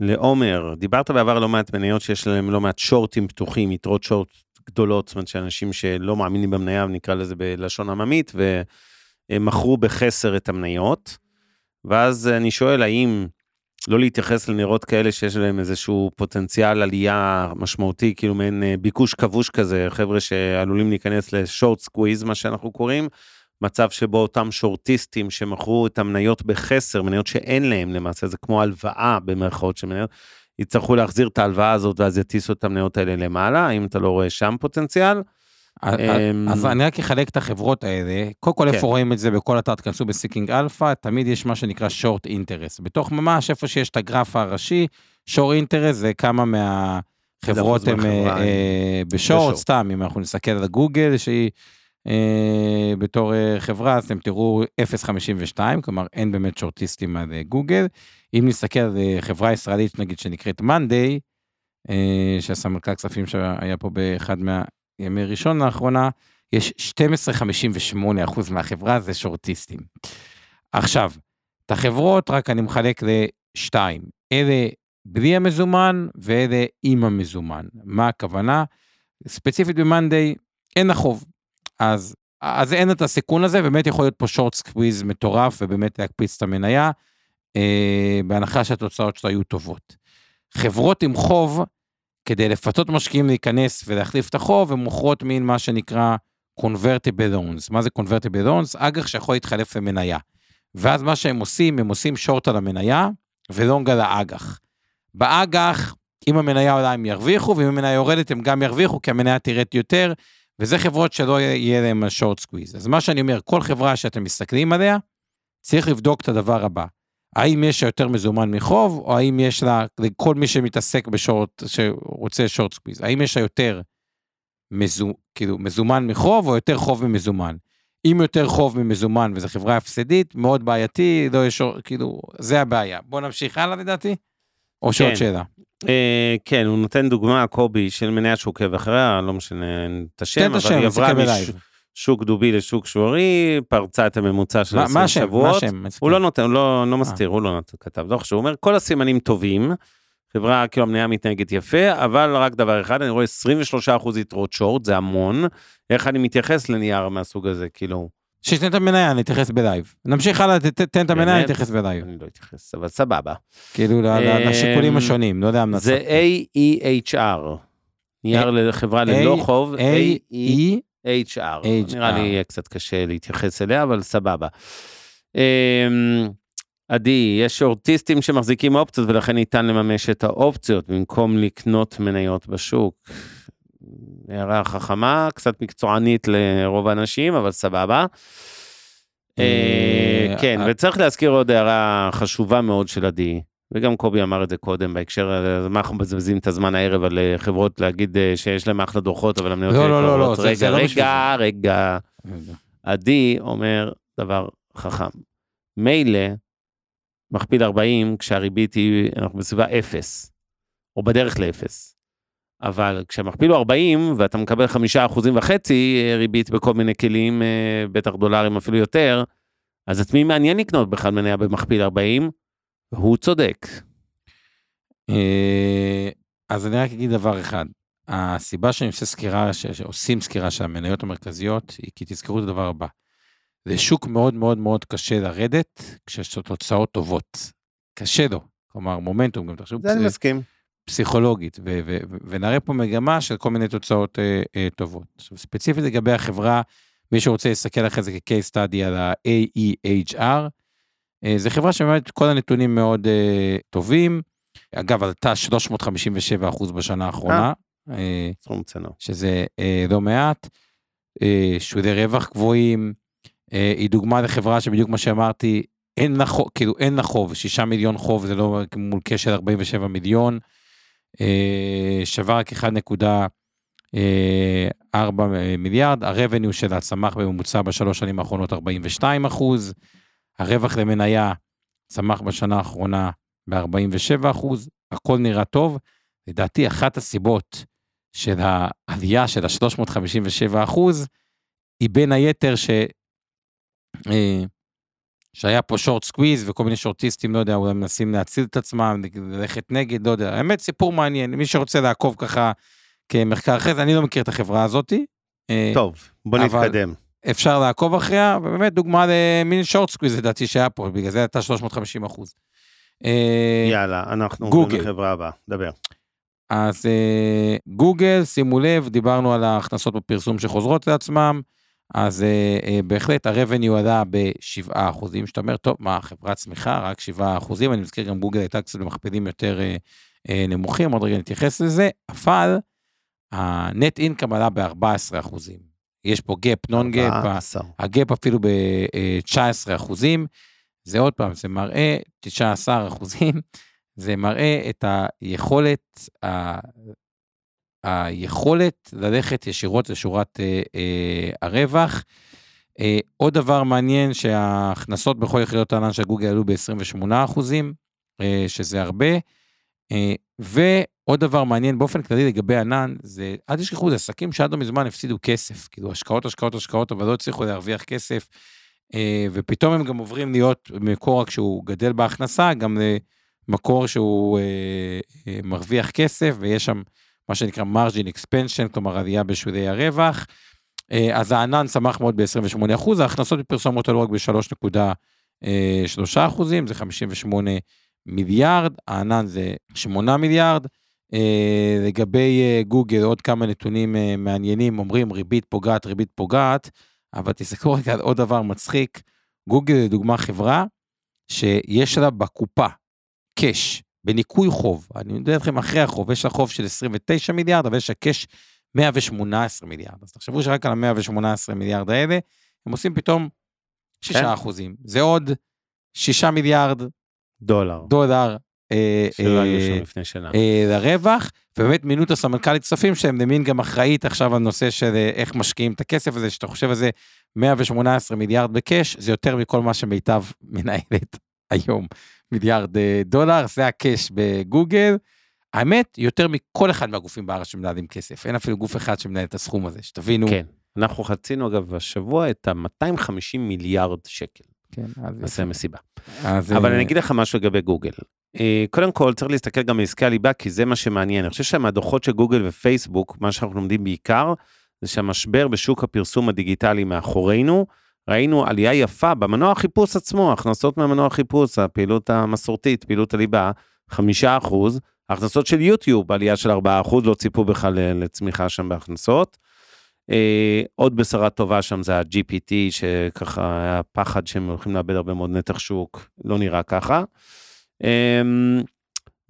לעומר, דיברת בעבר על לא מעט מניות שיש להם לא מעט שורטים פתוחים, יתרות שורט גדולות, זאת אומרת שאנשים שלא מאמינים במניה, נקרא לזה בלשון עממית, ומכרו בחסר את המניות. ואז אני שואל, האם לא להתייחס לנרות כאלה שיש להם איזשהו פוטנציאל עלייה משמעותי, כאילו מעין אה, ביקוש כבוש כזה, חבר'ה שעלולים להיכנס ל short squeeze, מה שאנחנו קוראים, מצב שבו אותם שורטיסטים שמכרו את המניות בחסר, מניות שאין להם למעשה, זה כמו הלוואה במרכאות של מניות, יצטרכו להחזיר את ההלוואה הזאת ואז יטיסו את המניות האלה למעלה, האם אתה לא רואה שם פוטנציאל? אז- אמ, אז אני רק אחלק את החברות האלה. קודם כל, כן. איפה רואים את זה בכל אתר, תכנסו בסיקינג אלפא, תמיד יש מה שנקרא short interest. בתוך ממש, איפה שיש את הגרף הראשי, שורט אינטרס זה כמה מהחברות הן מהחברה, אה, אה, בשורט. סתם, אם אנחנו נסתכל על גוגל, שהיא אה, בתור אה, חברה, אז אתם תראו 0.52, כלומר אין באמת שורטיסטים על אה, גוגל. אם נסתכל על אה, חברה ישראלית, נגיד, שנקראת מאנדיי, אה, שהסמנכ"ל כספים שהיה פה באחד מהימי ראשון לאחרונה, יש 12.58 אחוז מהחברה זה שורטיסטים. עכשיו, את החברות רק אני מחלק לשתיים, אלה בלי המזומן ואלה עם המזומן. מה הכוונה? ספציפית במאנדיי אין החוב. אז, אז אין את הסיכון הזה, באמת יכול להיות פה short squeeze מטורף ובאמת להקפיץ את המניה, אה, בהנחה שהתוצאות שלה יהיו טובות. חברות עם חוב, כדי לפתות משקיעים להיכנס ולהחליף את החוב, הן מוכרות מין מה שנקרא convertible loans. מה זה convertible loans? אג"ח שיכול להתחלף למניה. ואז מה שהם עושים, הם עושים שורט על המניה ולונג על האג"ח. באג"ח, אם המניה עולה הם ירוויחו, ואם המניה יורדת הם גם ירוויחו, כי המניה תרד יותר, וזה חברות שלא יהיה להם ה short squeeze. אז מה שאני אומר, כל חברה שאתם מסתכלים עליה, צריך לבדוק את הדבר הבא. האם יש לה יותר מזומן מחוב, או האם יש לה, לכל מי שמתעסק בשורט, שרוצה short squeeze, האם יש לה יותר מזו, כאילו, מזומן מחוב, או יותר חוב ממזומן? אם יותר חוב ממזומן וזו חברה הפסדית, מאוד בעייתי, לא יש, כאילו, זה הבעיה. בוא נמשיך הלאה לדעתי, או שעוד כן. שאלה. אה, כן, הוא נותן דוגמה, קובי, של מניה שעוקב אחריה, לא משנה את השם, אבל היא עברה נסתכל משוק דובי לשוק שורי, פרצה את הממוצע של מה 20 מה השם? מה שבועות. השם? הוא לא נותן, הוא לא, לא מסתיר, הוא לא נותן, כתב דוח שהוא אומר, כל הסימנים טובים, חברה, כאילו המניה מתנהגת יפה, אבל רק דבר אחד, אני רואה 23% יתרות שורט, זה המון, איך אני מתייחס לנייר מהסוג הזה, כאילו, שתתן את המניה, אני אתייחס בלייב. נמשיך הלאה, ת- ת- תן את המניה, אני? אתייחס בלייב. אני לא אתייחס, אבל סבבה. כאילו, אמ, לשיקולים השונים, לא יודע המלצות. זה AEHR, נייר לחברה ללא A- חוב, A-E, HR. HR. נראה לי יהיה קצת קשה להתייחס אליה, אבל סבבה. אמ, עדי, יש שורטיסטים שמחזיקים אופציות ולכן ניתן לממש את האופציות במקום לקנות מניות בשוק. הערה חכמה, קצת מקצוענית לרוב האנשים, אבל סבבה. אה, אה, כן, אה. וצריך להזכיר עוד הערה חשובה מאוד של עדי, וגם קובי אמר את זה קודם בהקשר, מה אנחנו מבזבזים את הזמן הערב על אה, חברות להגיד אה, שיש להם אחלה דוחות, אבל המניות לא, לא, לא. לא, זה- רגע, זה לא בשביל רגע, רגע. עדי אומר דבר חכם. מילא, מכפיל 40 כשהריבית היא, אנחנו בסביבה 0, או בדרך לאפס. אבל כשהמכפיל הוא 40 ואתה מקבל 5 אחוזים וחצי אה, ריבית בכל מיני כלים, אה, בטח דולרים אפילו יותר, אז את מי מעניין לקנות בכלל מניה במכפיל 40? הוא צודק. אה, אז אני רק אגיד דבר אחד. הסיבה שאני עושה סקירה, שעושים סקירה של המניות המרכזיות, היא כי תזכרו את הדבר הבא. זה שוק מאוד מאוד מאוד קשה לרדת כשיש לו תוצאות טובות. קשה לו. כלומר, מומנטום, גם תחשבו זה אני מסכים. פסיכולוגית, ו- ו- ו- ונראה פה מגמה של כל מיני תוצאות אה, אה, טובות. עכשיו, ספציפית לגבי החברה, מי שרוצה להסתכל אחרי זה כ-case study על ה-AEHR, זו חברה שבאמת כל הנתונים מאוד אה, טובים. אגב, עלתה 357% בשנה האחרונה, אה, סכום צנוע. שזה אה, לא מעט. אה, שולי רווח גבוהים, אה, היא דוגמה לחברה שבדיוק מה שאמרתי, אין לה חוב, כאילו אין לה חוב, 6 מיליון חוב זה לא מול כשל 47 מיליון, אה, שווה רק 1.4 מיליארד, הרבניו שלה צמח בממוצע בשלוש שנים האחרונות 42 אחוז, הרווח למניה צמח בשנה האחרונה ב-47 אחוז, הכל נראה טוב. לדעתי אחת הסיבות של העלייה של ה-357 אחוז, היא בין היתר ש... אה, שהיה פה short squeeze וכל מיני שורטיסטים, לא יודע, אולי מנסים להציל את עצמם, ללכת נגד, לא יודע. האמת, סיפור מעניין, מי שרוצה לעקוב ככה כמחקר אחרי זה, אני לא מכיר את החברה הזאתי. אה, טוב, בוא אבל- נתקדם. אפשר לעקוב אחריה, ובאמת דוגמה למין short squeeze לדעתי שהיה פה, בגלל זה הייתה 350 אחוז. אה, יאללה, אנחנו עוברים. לחברה הבאה, דבר. אז אה, גוגל, שימו לב, דיברנו על ההכנסות בפרסום שחוזרות לעצמם, אז אה, בהחלט ה-revenue עלה ב-7 אחוזים, שאתה אומר, טוב, מה, חברת צמיחה, רק 7 אחוזים, אני מזכיר גם גוגל הייתה קצת במכפילים יותר נמוכים, עוד רגע נתייחס לזה, אבל ה-net income עלה ב-14 אחוזים. יש פה non gap, 14. הגאפ אפילו ב-19 אחוזים, זה עוד פעם, זה מראה 19 אחוזים, זה מראה את היכולת, ה... היכולת ללכת ישירות לשורת אה, אה, הרווח. אה, עוד דבר מעניין שההכנסות בכל יחידות הענן של גוגל עלו ב-28 אחוזים, אה, שזה הרבה. אה, ועוד דבר מעניין באופן כללי לגבי ענן, זה, אל תשכחו, זה עסקים שעד לא מזמן הפסידו כסף, כאילו השקעות, השקעות, השקעות, אבל לא הצליחו להרוויח כסף, אה, ופתאום הם גם עוברים להיות מקור, כשהוא גדל בהכנסה, גם למקור שהוא אה, אה, מרוויח כסף, ויש שם מה שנקרא margin expansion, כלומר עלייה בשולי הרווח. אז הענן צמח מאוד ב-28 אחוז, ההכנסות בפרסומות עלו רק ב-3.3 אחוזים, זה 58 מיליארד, הענן זה 8 מיליארד. אה, לגבי אה, גוגל, עוד כמה נתונים אה, מעניינים, אומרים ריבית פוגעת, ריבית פוגעת, אבל תסתכלו רגע על עוד דבר מצחיק, גוגל לדוגמה חברה שיש לה בקופה קאש, בניכוי חוב, אני יודע לכם אחרי החוב, יש לה חוב של 29 מיליארד, אבל יש לה קאש 118 מיליארד. אז תחשבו שרק על ה-118 מיליארד האלה, הם עושים פתאום 6 כן. אחוזים. זה עוד 6 מיליארד דולר. דולר אה, שלא היו אה, שם לפני שנה. אה, לרווח, ובאמת מינו את הסמנכ"לית כספים שלהם למין גם אחראית עכשיו על נושא של אה, איך משקיעים את הכסף הזה, שאתה חושב על זה 118 מיליארד בקאש, זה יותר מכל מה שמיטב מנהלת היום, מיליארד אה, דולר, זה הקאש בגוגל. האמת, יותר מכל אחד מהגופים בארץ שמנהלים כסף, אין אפילו גוף אחד שמנהל את הסכום הזה, שתבינו. כן. אנחנו חצינו אגב השבוע את ה-250 מיליארד שקל. כן, אז נעשה. מסיבה. אז, אבל אה, אני אגיד לך משהו לגבי גוגל. אה, קודם כל צריך להסתכל גם על עסקי הליבה כי זה מה שמעניין. אני חושב שמהדוחות של גוגל ופייסבוק, מה שאנחנו לומדים בעיקר, זה שהמשבר בשוק הפרסום הדיגיטלי מאחורינו. ראינו עלייה יפה במנוע החיפוש עצמו, הכנסות מהמנוע החיפוש, הפעילות המסורתית, פעילות הליבה, חמישה אחוז, הכנסות של יוטיוב, עלייה של ארבעה אחוז, לא ציפו בכלל ל- לצמיחה שם בהכנסות. אה, עוד בשורה טובה שם זה ה-GPT, שככה היה פחד שהם הולכים לאבד הרבה מאוד נתח שוק, לא נראה ככה. אה,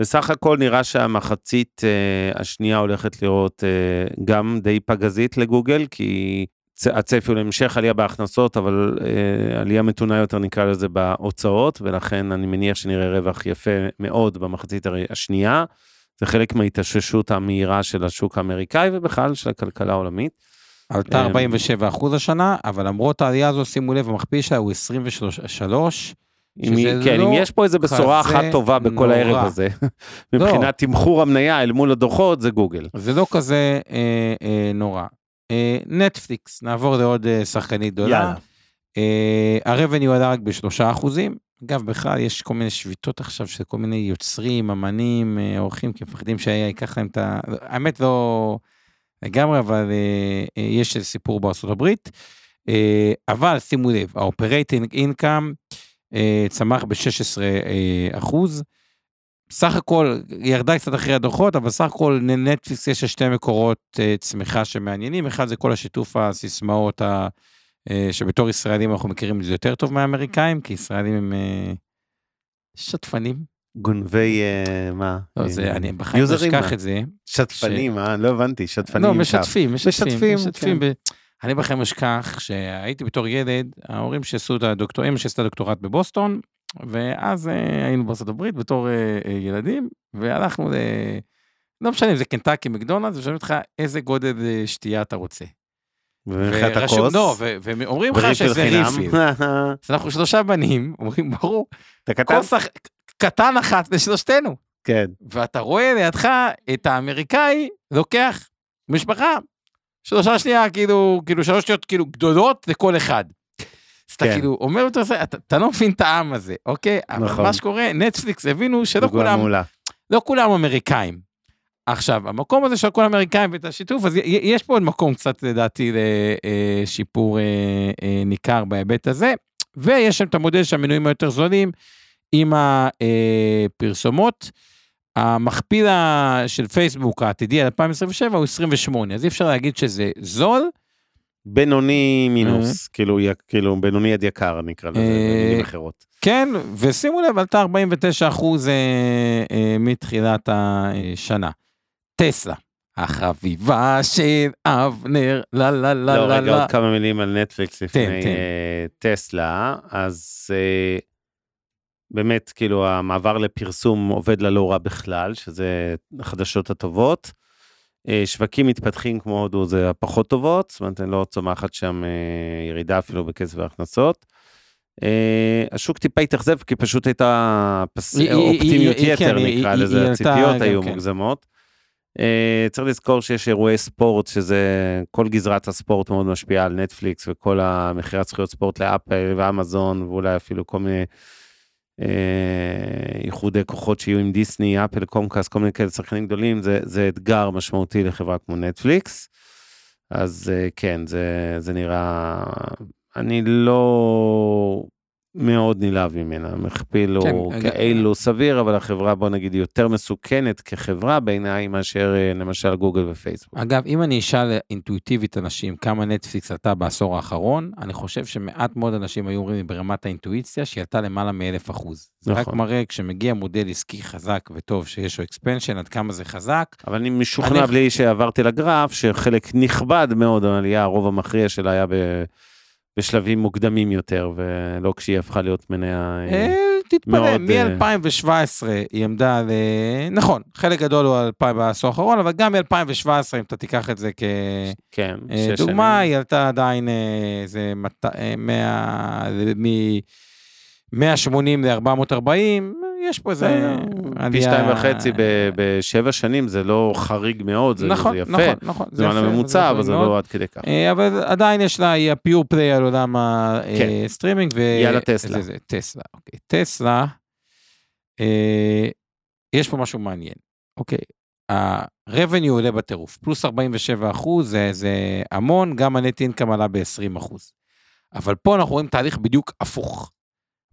בסך הכל נראה שהמחצית אה, השנייה הולכת לראות אה, גם די פגזית לגוגל, כי צ- הצפי הוא להמשך עלייה בהכנסות, אבל אה, עלייה מתונה יותר נקרא לזה בהוצאות, ולכן אני מניח שנראה רווח יפה מאוד במחצית השנייה. זה חלק מההתאוששות המהירה של השוק האמריקאי ובכלל של הכלכלה העולמית. עלתה אמ, 47 אחוז השנה, אבל למרות העלייה הזו, שימו לב, המכפיל שלה הוא 23, אם כן, לא אם יש פה איזה בשורה אחת טובה בכל נורא. הערב הזה, מבחינת תמחור המניה אל מול הדוחות, זה גוגל. זה לא כזה אה, אה, נורא. אה, נטפליקס, נעבור לעוד אה, שחקנית גדולה. אה, הרבניו עלה רק בשלושה אחוזים. אגב, בכלל יש כל מיני שביתות עכשיו של כל מיני יוצרים, אמנים, אה, עורכים, כי מפחדים שה-AI ייקח להם את ה... האמת לא לגמרי, אבל אה, אה, יש איזה סיפור בארצות הברית. אה, אבל שימו לב, ה-Operating Income צמח ב-16 אה, אחוז. סך הכל, ירדה קצת אחרי הדוחות, אבל סך הכל לנטפליקס יש שתי מקורות צמיחה שמעניינים. אחד זה כל השיתוף הסיסמאות ה... שבתור ישראלים אנחנו מכירים את זה יותר טוב מהאמריקאים, כי ישראלים הם שתפנים. גונבי, אה, מה? לא, אה, זה, אני בחיים לא אשכח? את זה. שתפנים, אה? לא הבנתי, שתפנים. לא. משתפים, משתפים, משתפים. ב... אני בחיים אשכח שהייתי בתור ילד, ההורים שעשו את הדוקטור, אמא שעשתה דוקטורט בבוסטון, ואז אה, היינו בארצות הברית בתור אה, אה, ילדים, והלכנו ל... לא משנה אם זה קנטקי מקדונלדס, ושואלים אותך איזה גודל אה, שתייה אתה רוצה. ומבחינת הכוס. לא, ואומרים לך שזה. ריפיל. אז אנחנו שלושה בנים, אומרים ברור? כוס קטן אחת לשלושתנו. כן. ואתה רואה לידך את האמריקאי לוקח משפחה, שלושה שנייה, כאילו, כאילו שלוש שניות כאילו גדולות לכל אחד. אז אתה כן. כאילו אומר אותו, "זה- אתה לא מבין את העם הזה, אוקיי? אבל נכון. מה שקורה, נטפליקס הבינו שלא כולם. לא כולם אמריקאים. עכשיו, המקום הזה של כל האמריקאים ואת השיתוף, אז יש פה עוד מקום קצת לדעתי לשיפור אה, אה, ניכר בהיבט הזה, ויש שם את המודל שהמנויים היותר זולים עם הפרסומות. המכפיל של פייסבוק העתידי על 2027 הוא 28, אז אי אפשר להגיד שזה זול, בינוני מינוס, כאילו, י- כאילו בינוני עד יקר נקרא לזה, אה, במילים אחרות. כן, ושימו לב, עלתה 49 אחוז אה, אה, מתחילת השנה. טסלה, החביבה של אבנר, לה לה לה לא, לה רגע, לה. עוד כמה מילים על נטפליקס לפני תן. אה, טסלה, אז אה, באמת, כאילו, המעבר לפרסום עובד לה לא רע בכלל, שזה החדשות הטובות. אה, שווקים מתפתחים כמו הודו זה הפחות טובות, זאת אומרת, לא צומחת שם ירידה אפילו בקצב ההכנסות. השוק טיפה התאכזב, כי פשוט הייתה אופטימיות יתר, כן, נקרא לזה, הציפיות היו כן. מוגזמות. אה, צריך לזכור שיש אירועי ספורט, שזה כל גזרת הספורט מאוד משפיעה על נטפליקס וכל המכירת זכויות ספורט לאפל ואמזון, ואולי אפילו כל מיני אה, איחודי כוחות שיהיו עם דיסני, אפל, קומקאסט, כל מיני כאלה שחקנים גדולים, זה, זה אתגר משמעותי לחברה כמו נטפליקס. אז אה, כן, זה, זה נראה, אני לא מאוד נלהב ממנה, מכפיל כן, הוא אגב- כאילו סביר, אבל החברה, בוא נגיד, היא יותר מסוכנת כחברה בעיניי מאשר אה, למשל גוגל ופייסבוק. אגב, אם אני אשאל אינטואיטיבית אנשים כמה נטפליקס עלתה בעשור האחרון, אני חושב שמעט מאוד אנשים היו אומרים ברמת האינטואיציה שהיא עלתה למעלה מאלף אחוז. זה רק נכון. מראה כשמגיע מודל עסקי חזק וטוב שיש לו אקספנשן, עד כמה זה חזק. אבל אני משוכנע אני- בלי שעברתי לגרף, שחלק נכבד מאוד מהעלייה, הרוב המכריע שלה היה ב... בשלבים מוקדמים יותר, ולא כשהיא הפכה להיות מניה... אה, אה, תתפלא, מאוד, אה, מ-2017 היא עמדה על... אה, נכון, חלק גדול הוא על 2000 בעשור האחרון, אבל גם מ-2017, אם אתה תיקח את זה כן, כדוגמה, שנים. היא עלתה עדיין איזה 100... מ... 180 ל-440, יש פה איזה פי. שתיים וחצי בשבע שנים, זה לא חריג מאוד, זה נכון, זה יפה. נכון, נכון. זה מעל הממוצע, אבל זה. לא עד כדי כך. אה, אבל עדיין יש לה, היא הפיור פליי על עולם. הסטרימינג. יאללה, טסלה. טסלה, אוקיי. טסלה, אה, יש פה משהו מעניין, אוקיי. ה-revenue עולה בטירוף, פלוס 47 אחוז, זה, זה המון, גם ה net income עלה ב-20 אחוז. אבל פה אנחנו רואים תהליך בדיוק הפוך.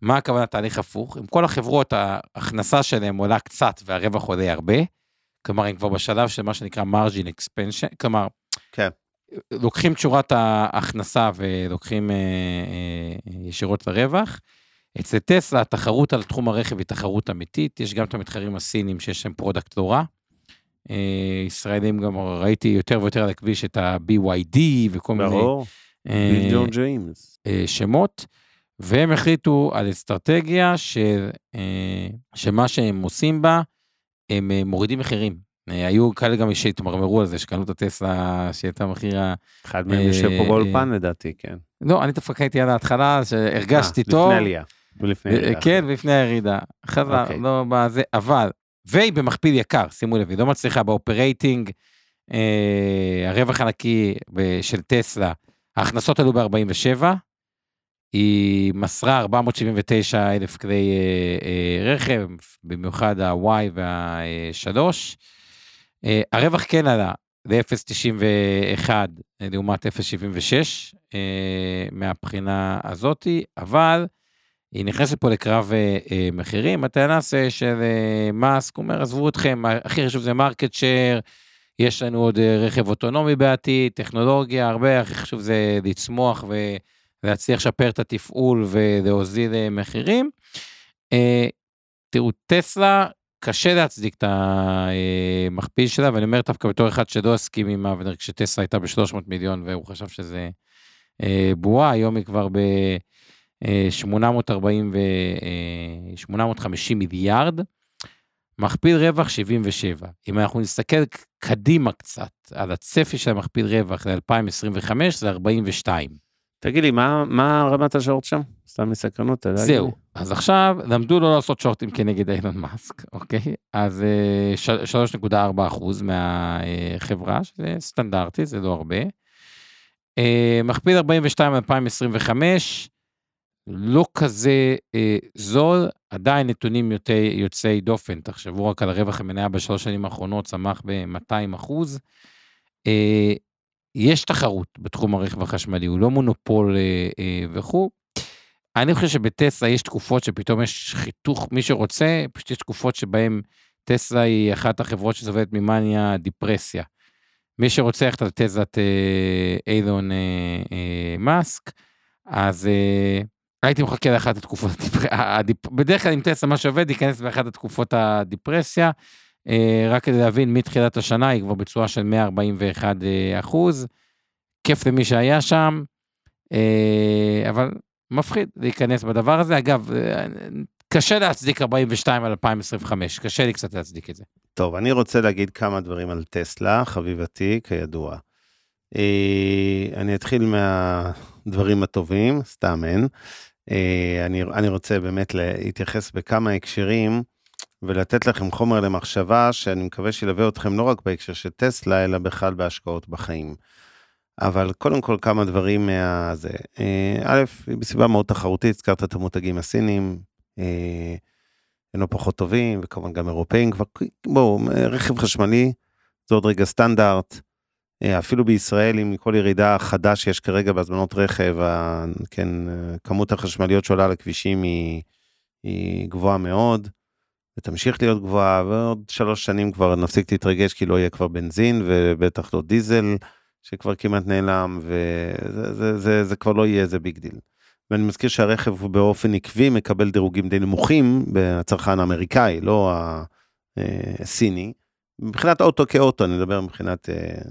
מה הכוונה תהליך הפוך? עם כל החברות, ההכנסה שלהם עולה קצת והרווח עולה הרבה. כלומר, הם כבר בשלב של מה שנקרא margin expansion, כלומר, כן. לוקחים את שורת ההכנסה ולוקחים אה, אה, ישירות לרווח. אצל טסלה התחרות על תחום הרכב היא תחרות אמיתית, יש גם את המתחרים הסינים שיש להם product לא רע. אה, ישראלים גם ראיתי יותר ויותר על הכביש את ה-BYD וכל מיני ברור, אה, ביל ג'יימס. אה, שמות, והם החליטו על אסטרטגיה של, אה, שמה שהם עושים בה, הם אה, מורידים מחירים. אה, היו כאלה גם שהתמרמרו על זה, שקנו את הטסלה שהייתה מחיר ה... אחד מהם יושב פה באולפן לדעתי, כן. לא, אני דווקא הייתי עד ההתחלה, שהרגשתי טוב. לפני עלייה. ולפני עלייה. כן, לפני הירידה. חזר, אוקיי. לא בזה, אבל, והיא במכפיל יקר, שימו לב, היא לא מצליחה באופרייטינג, אה, הרווח הנקי של טסלה, ההכנסות עלו ב-47, היא מסרה 479 אלף כלי אה, אה, רכב, במיוחד ה-Y וה-3. אה, הרווח כן עלה ל-0.91 לעומת 0.76 אה, מהבחינה הזאתי, אבל היא נכנסת פה לקרב מחירים. הטענה של אה, מאסק, אומר, עזבו אתכם, הכי חשוב זה market share, יש לנו עוד רכב אוטונומי בעתיד, טכנולוגיה, הרבה, הכי חשוב זה לצמוח ולהצליח לשפר את התפעול ולהוזיל אה, מחירים. אה, תראו, טסלה, קשה להצדיק את המכפיל שלה, ואני אומר דווקא בתור אחד שלא הסכים עם אבנר כשטסלה הייתה ב-300 מיליון והוא חשב שזה אה, בועה, היום היא כבר ב... אה, 840 ו... אה, 850 מיליארד, מכפיל רווח 77. אם אנחנו נסתכל קדימה קצת על הצפי של המכפיל רווח ל-2025 זה 42. תגיד לי, מה, מה רמת השורט שם? סתם מסקרנות, אתה יודע? זהו, אז עכשיו למדו לא לעשות שורטים כנגד אילון מאסק, אוקיי? אז אה, ש- 3.4 אחוז מהחברה, שזה סטנדרטי, זה לא הרבה. אה, מכפיל 42 2025, לא כזה אה, זול, עדיין נתונים יוצאי דופן, תחשבו רק על הרווח המניה בשלוש שנים האחרונות, צמח ב-200 אחוז. יש תחרות בתחום הרכב החשמלי, הוא לא מונופול אה, אה, וכו'. אני חושב שבטסלה יש תקופות שפתאום יש חיתוך, מי שרוצה, פשוט יש תקופות שבהן טסלה היא אחת החברות שסובלת ממאניה דיפרסיה. מי שרוצה ללכת על תזת אה, אילון אה, אה, מאסק, אז אה, הייתי מחכה לאחת התקופות, הדיפ- בדרך כלל עם טסלה מה שעובד ייכנס באחת התקופות הדיפרסיה, רק כדי להבין מתחילת השנה היא כבר בצורה של 141 אה, אחוז, כיף למי שהיה שם, אה, אבל מפחיד להיכנס בדבר הזה. אגב, אה, קשה להצדיק 42 על 2025, קשה לי קצת להצדיק את זה. טוב, אני רוצה להגיד כמה דברים על טסלה, חביבתי, כידוע. אה, אני אתחיל מהדברים הטובים, סתם אין. אה, אני רוצה באמת להתייחס בכמה הקשרים ולתת לכם חומר למחשבה שאני מקווה שילווה אתכם לא רק בהקשר של טסלה, אלא בכלל בהשקעות בחיים. אבל קודם כל כמה דברים מהזה. אה, א', היא בסביבה מאוד תחרותית, הזכרת את המותגים הסינים, אה, הם לא פחות טובים, וכמובן גם אירופאים כבר, בואו, רכב חשמלי זה עוד רגע סטנדרט. אה, אפילו בישראל, עם כל ירידה חדה שיש כרגע בהזמנות רכב, כן, כמות החשמליות שעולה לכבישים היא, היא גבוהה מאוד, ותמשיך להיות גבוהה, ועוד שלוש שנים כבר נפסיק להתרגש כי לא יהיה כבר בנזין, ובטח לא דיזל, שכבר כמעט נעלם, וזה זה, זה, זה כבר לא יהיה איזה big deal. ואני מזכיר שהרכב הוא באופן עקבי מקבל דירוגים די נמוכים בצרכן האמריקאי, לא הסיני. מבחינת אוטו כאוטו, אני מדבר מבחינת אה,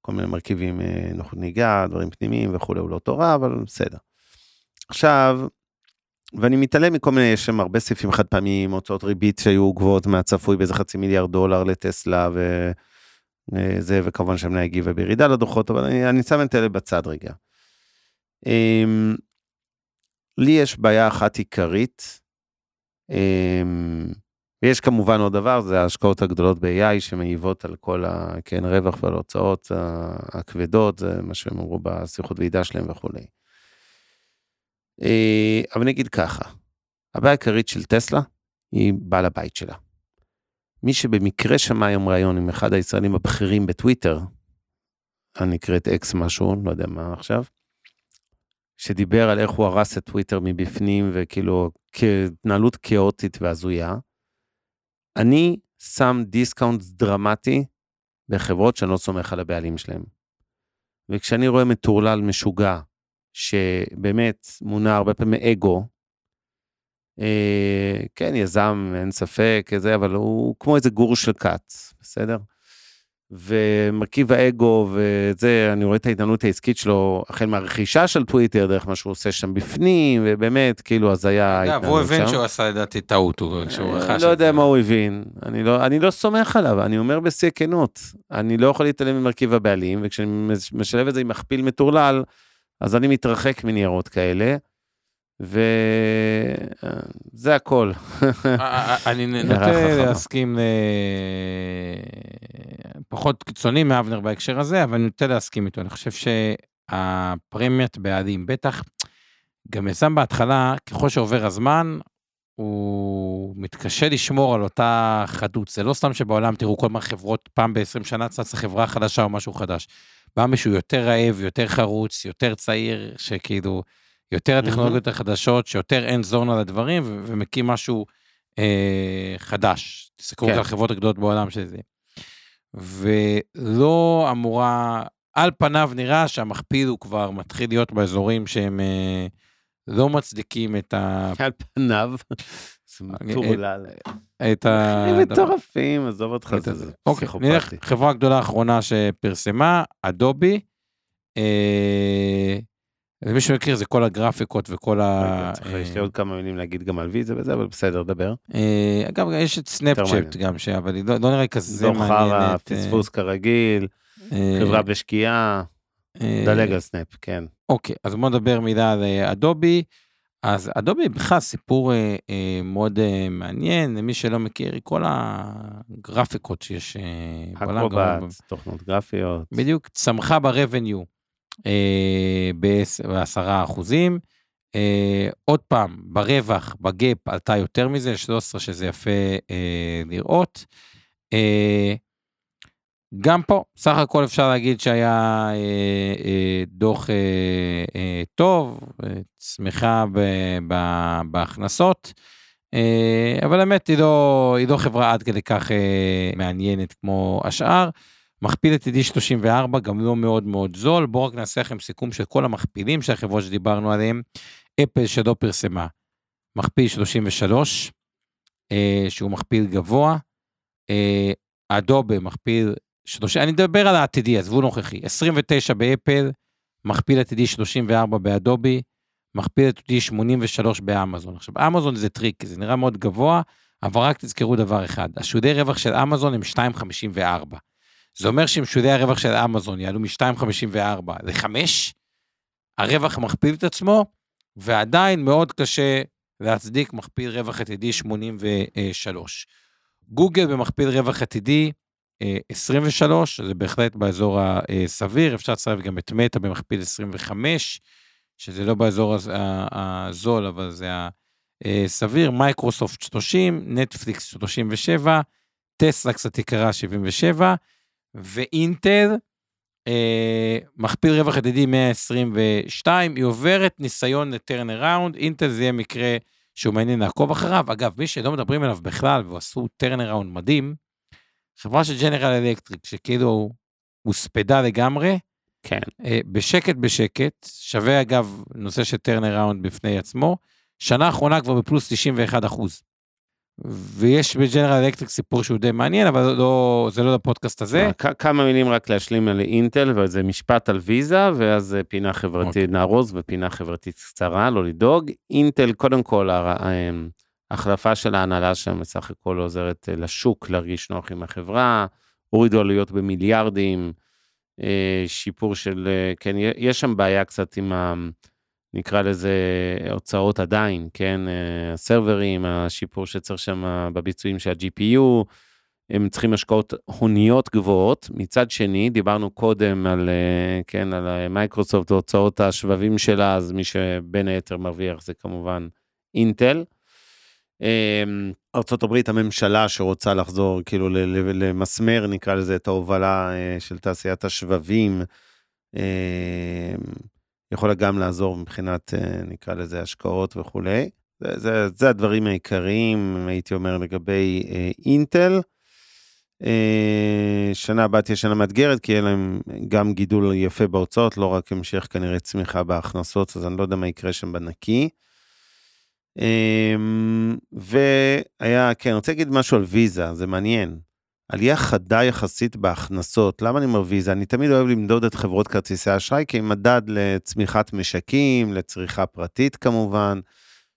כל מיני מרכיבים, אה, נוחות נהיגה, דברים פנימיים וכולי, הוא לא אותו רע, אבל בסדר. עכשיו, ואני מתעלם מכל מיני, יש שם הרבה סעיפים חד פעמיים, הוצאות ריבית שהיו גבוהות מהצפוי באיזה חצי מיליארד דולר לטסלה וזה, וכמובן שהמניה הגיבה בירידה לדוחות, אבל אני, אני שם את אלה בצד רגע. אמ, לי יש בעיה אחת עיקרית, אמ, ויש כמובן עוד דבר, זה ההשקעות הגדולות ב-AI שמעיבות על כל ה... כן, רווח ועל ההוצאות הכבדות, זה מה שהם אמרו בשיחות ועידה שלהם וכולי. אה, אבל אני אגיד ככה, הבעיה העיקרית של טסלה היא בעל הבית שלה. מי שבמקרה שמע היום ראיון עם אחד הישראלים הבכירים בטוויטר, הנקראת אקס משהו, לא יודע מה עכשיו, שדיבר על איך הוא הרס את טוויטר מבפנים וכאילו כהתנהלות כאוטית והזויה. אני שם discount דרמטי בחברות שאני לא סומך על הבעלים שלהם. וכשאני רואה מטורלל משוגע, שבאמת מונע הרבה פעמים אגו, אה, כן, יזם, אין ספק, זה, אבל הוא כמו איזה גור של כת, בסדר? ומרכיב האגו וזה, אני רואה את ההתנהלות העסקית שלו, החל מהרכישה של טוויטר, דרך מה שהוא עושה שם בפנים, ובאמת, כאילו, הזיה אגב, הוא הבין שהוא עשה לדעתי טעות, הוא- כשהוא רכש. אני את לא זה. יודע מה הוא הבין, אני לא, אני לא סומך עליו, אני אומר בשיא הכנות, אני לא יכול להתעלם ממרכיב הבעלים, וכשאני משלב את זה עם מכפיל מטורלל, אז אני מתרחק מניירות כאלה, וזה הכל. אה, אה, אני הערה נוטה. להסכים, פחות קיצוני מאבנר בהקשר הזה, אבל אני נוטה להסכים איתו. אני חושב שהפרמיית בעלים, בטח, גם יזם בהתחלה, ככל שעובר הזמן, הוא מתקשה לשמור על אותה חדות. זה לא סתם שבעולם, תראו, כל מיני חברות, פעם ב-20 שנה צצה חברה חדשה או משהו חדש. בא מישהו יותר רעב, יותר חרוץ, יותר צעיר, שכאילו, יותר הטכנולוגיות החדשות, שיותר אין זון על הדברים, ו- ומקים משהו אה, חדש. תסתכלו כן. על החברות הגדולות בעולם של זה. ולא אמורה, על פניו נראה שהמכפיל הוא כבר מתחיל להיות באזורים שהם אה, לא מצדיקים את ה... על פניו, אה, מטורלל. את ה... הם מטורפים, עזוב אותך, זה אוקיי, נלך, פסיכופתי. חברה גדולה אחרונה שפרסמה, אדובי. אה, ומי שמכיר זה כל הגרפיקות וכל ה... צריך- יש לי עוד כמה מילים להגיד גם על ויזה וזה, אבל בסדר, דבר. אה, אגב, יש את סנאפצ'אט. גם, אבל היא לא לא נראה כזה מעניינת. אה, פספוס כרגיל, אה, חברה בשקיעה, אה, דלג על סנאפ, כן. אוקיי, אז בוא נדבר מילה על אה, אדובי. אז אדובי בכלל סיפור אה, אה, מאוד אה, מעניין, למי שלא מכיר, כל הגרפיקות שיש אה, אקרובט, תוכנות גרפיות. בדיוק, צמחה ב-revenue אה, ב-10 אחוזים. אה, עוד פעם, ברווח, ב GAAP, עלתה יותר מזה, 13, שזה יפה אה, לראות. אה, גם פה, סך הכל אפשר להגיד שהיה אה, אה, דוח אה, אה, טוב, אה, צמיחה ב- ב- בהכנסות, אה, אבל האמת היא לא, היא לא חברה עד כדי כך אה, מעניינת כמו השאר. מכפיל עתידי 34, גם לא מאוד מאוד זול. בואו רק נעשה לכם סיכום של כל המכפילים של החברות שדיברנו עליהם. אפל שלא פרסמה, מכפיל 33, אה, שהוא מכפיל גבוה. אה, אדובי מכפיל 30, אני מדבר על העתידי, עזבו נוכחי. 29 באפל, מכפיל עתידי 34 באדובי, מכפיל עתידי 83 באמזון. עכשיו, אמזון זה טריק, זה נראה מאוד גבוה, אבל רק תזכרו דבר אחד, השולי רווח של אמזון הם 2.54. זה אומר שאם שולי הרווח של אמזון יעלו מ-2.54 ל-5, הרווח מכפיל את עצמו, ועדיין מאוד קשה להצדיק מכפיל רווח עתידי 83. גוגל במכפיל רווח עתידי 23, זה בהחלט באזור הסביר, אפשר לצרף גם את מטא במכפיל 25, שזה לא באזור הזול, אבל זה הסביר, מייקרוסופט 30, נטפליקס 37, טסלה קצת יקרה 77, ואינטל, אה, מכפיל רווח עתידי 122, היא עוברת ניסיון ל turn around, אינטל זה יהיה מקרה שהוא מעניין לעקוב אחריו. אגב, מי שלא מדברים עליו בכלל, ועשו turn around מדהים, חברה של ג'נרל אלקטריק, שכאילו הוספדה לגמרי, כן. אה, בשקט בשקט, שווה אגב נושא של turn around בפני עצמו, שנה האחרונה כבר בפלוס 91 אחוז. ויש בג'נרל אלקטריק סיפור שהוא די מעניין, אבל לא, זה לא לפודקאסט הזה. כמה מילים רק להשלים על אינטל, וזה משפט על ויזה, ואז אה, פינה חברתית, אוקיי. נארוז ופינה חברתית קצרה, לא לדאוג. אינטל, קודם כל, ההחלפה של ההנהלה שם בסך הכל עוזרת אה, לשוק להרגיש נוח עם החברה, הורידו עלויות במיליארדים, אה, שיפור של, אה, כן, יש שם בעיה קצת עם ה... נקרא לזה הוצאות עדיין, כן, הסרברים, השיפור שצריך שם בביצועים של ה-GPU, הם צריכים השקעות הוניות גבוהות. מצד שני, דיברנו קודם על, כן, על מייקרוסופט והוצאות השבבים שלה, אז מי שבין היתר מרוויח זה כמובן אינטל. אה, ארה"ב, הממשלה שרוצה לחזור, כאילו למסמר, נקרא לזה, את ההובלה אה, של תעשיית השבבים, אה, יכולה גם לעזור מבחינת, אה, נקרא לזה, השקעות וכולי. זה, זה, זה הדברים העיקריים, הייתי אומר, לגבי אה, אינטל. שנה הבאה תהיה שנה מאתגרת, כי יהיה להם גם גידול יפה בהוצאות, לא רק המשך כנראה צמיחה בהכנסות, אז אני לא יודע מה יקרה שם בנקי. אה, והיה, כן, אני רוצה להגיד משהו על ויזה, זה מעניין. עלייה חדה יחסית בהכנסות. למה אני אומר ויזה? אני תמיד אוהב למדוד את חברות כרטיסי האשראי כמדד לצמיחת משקים, לצריכה פרטית כמובן,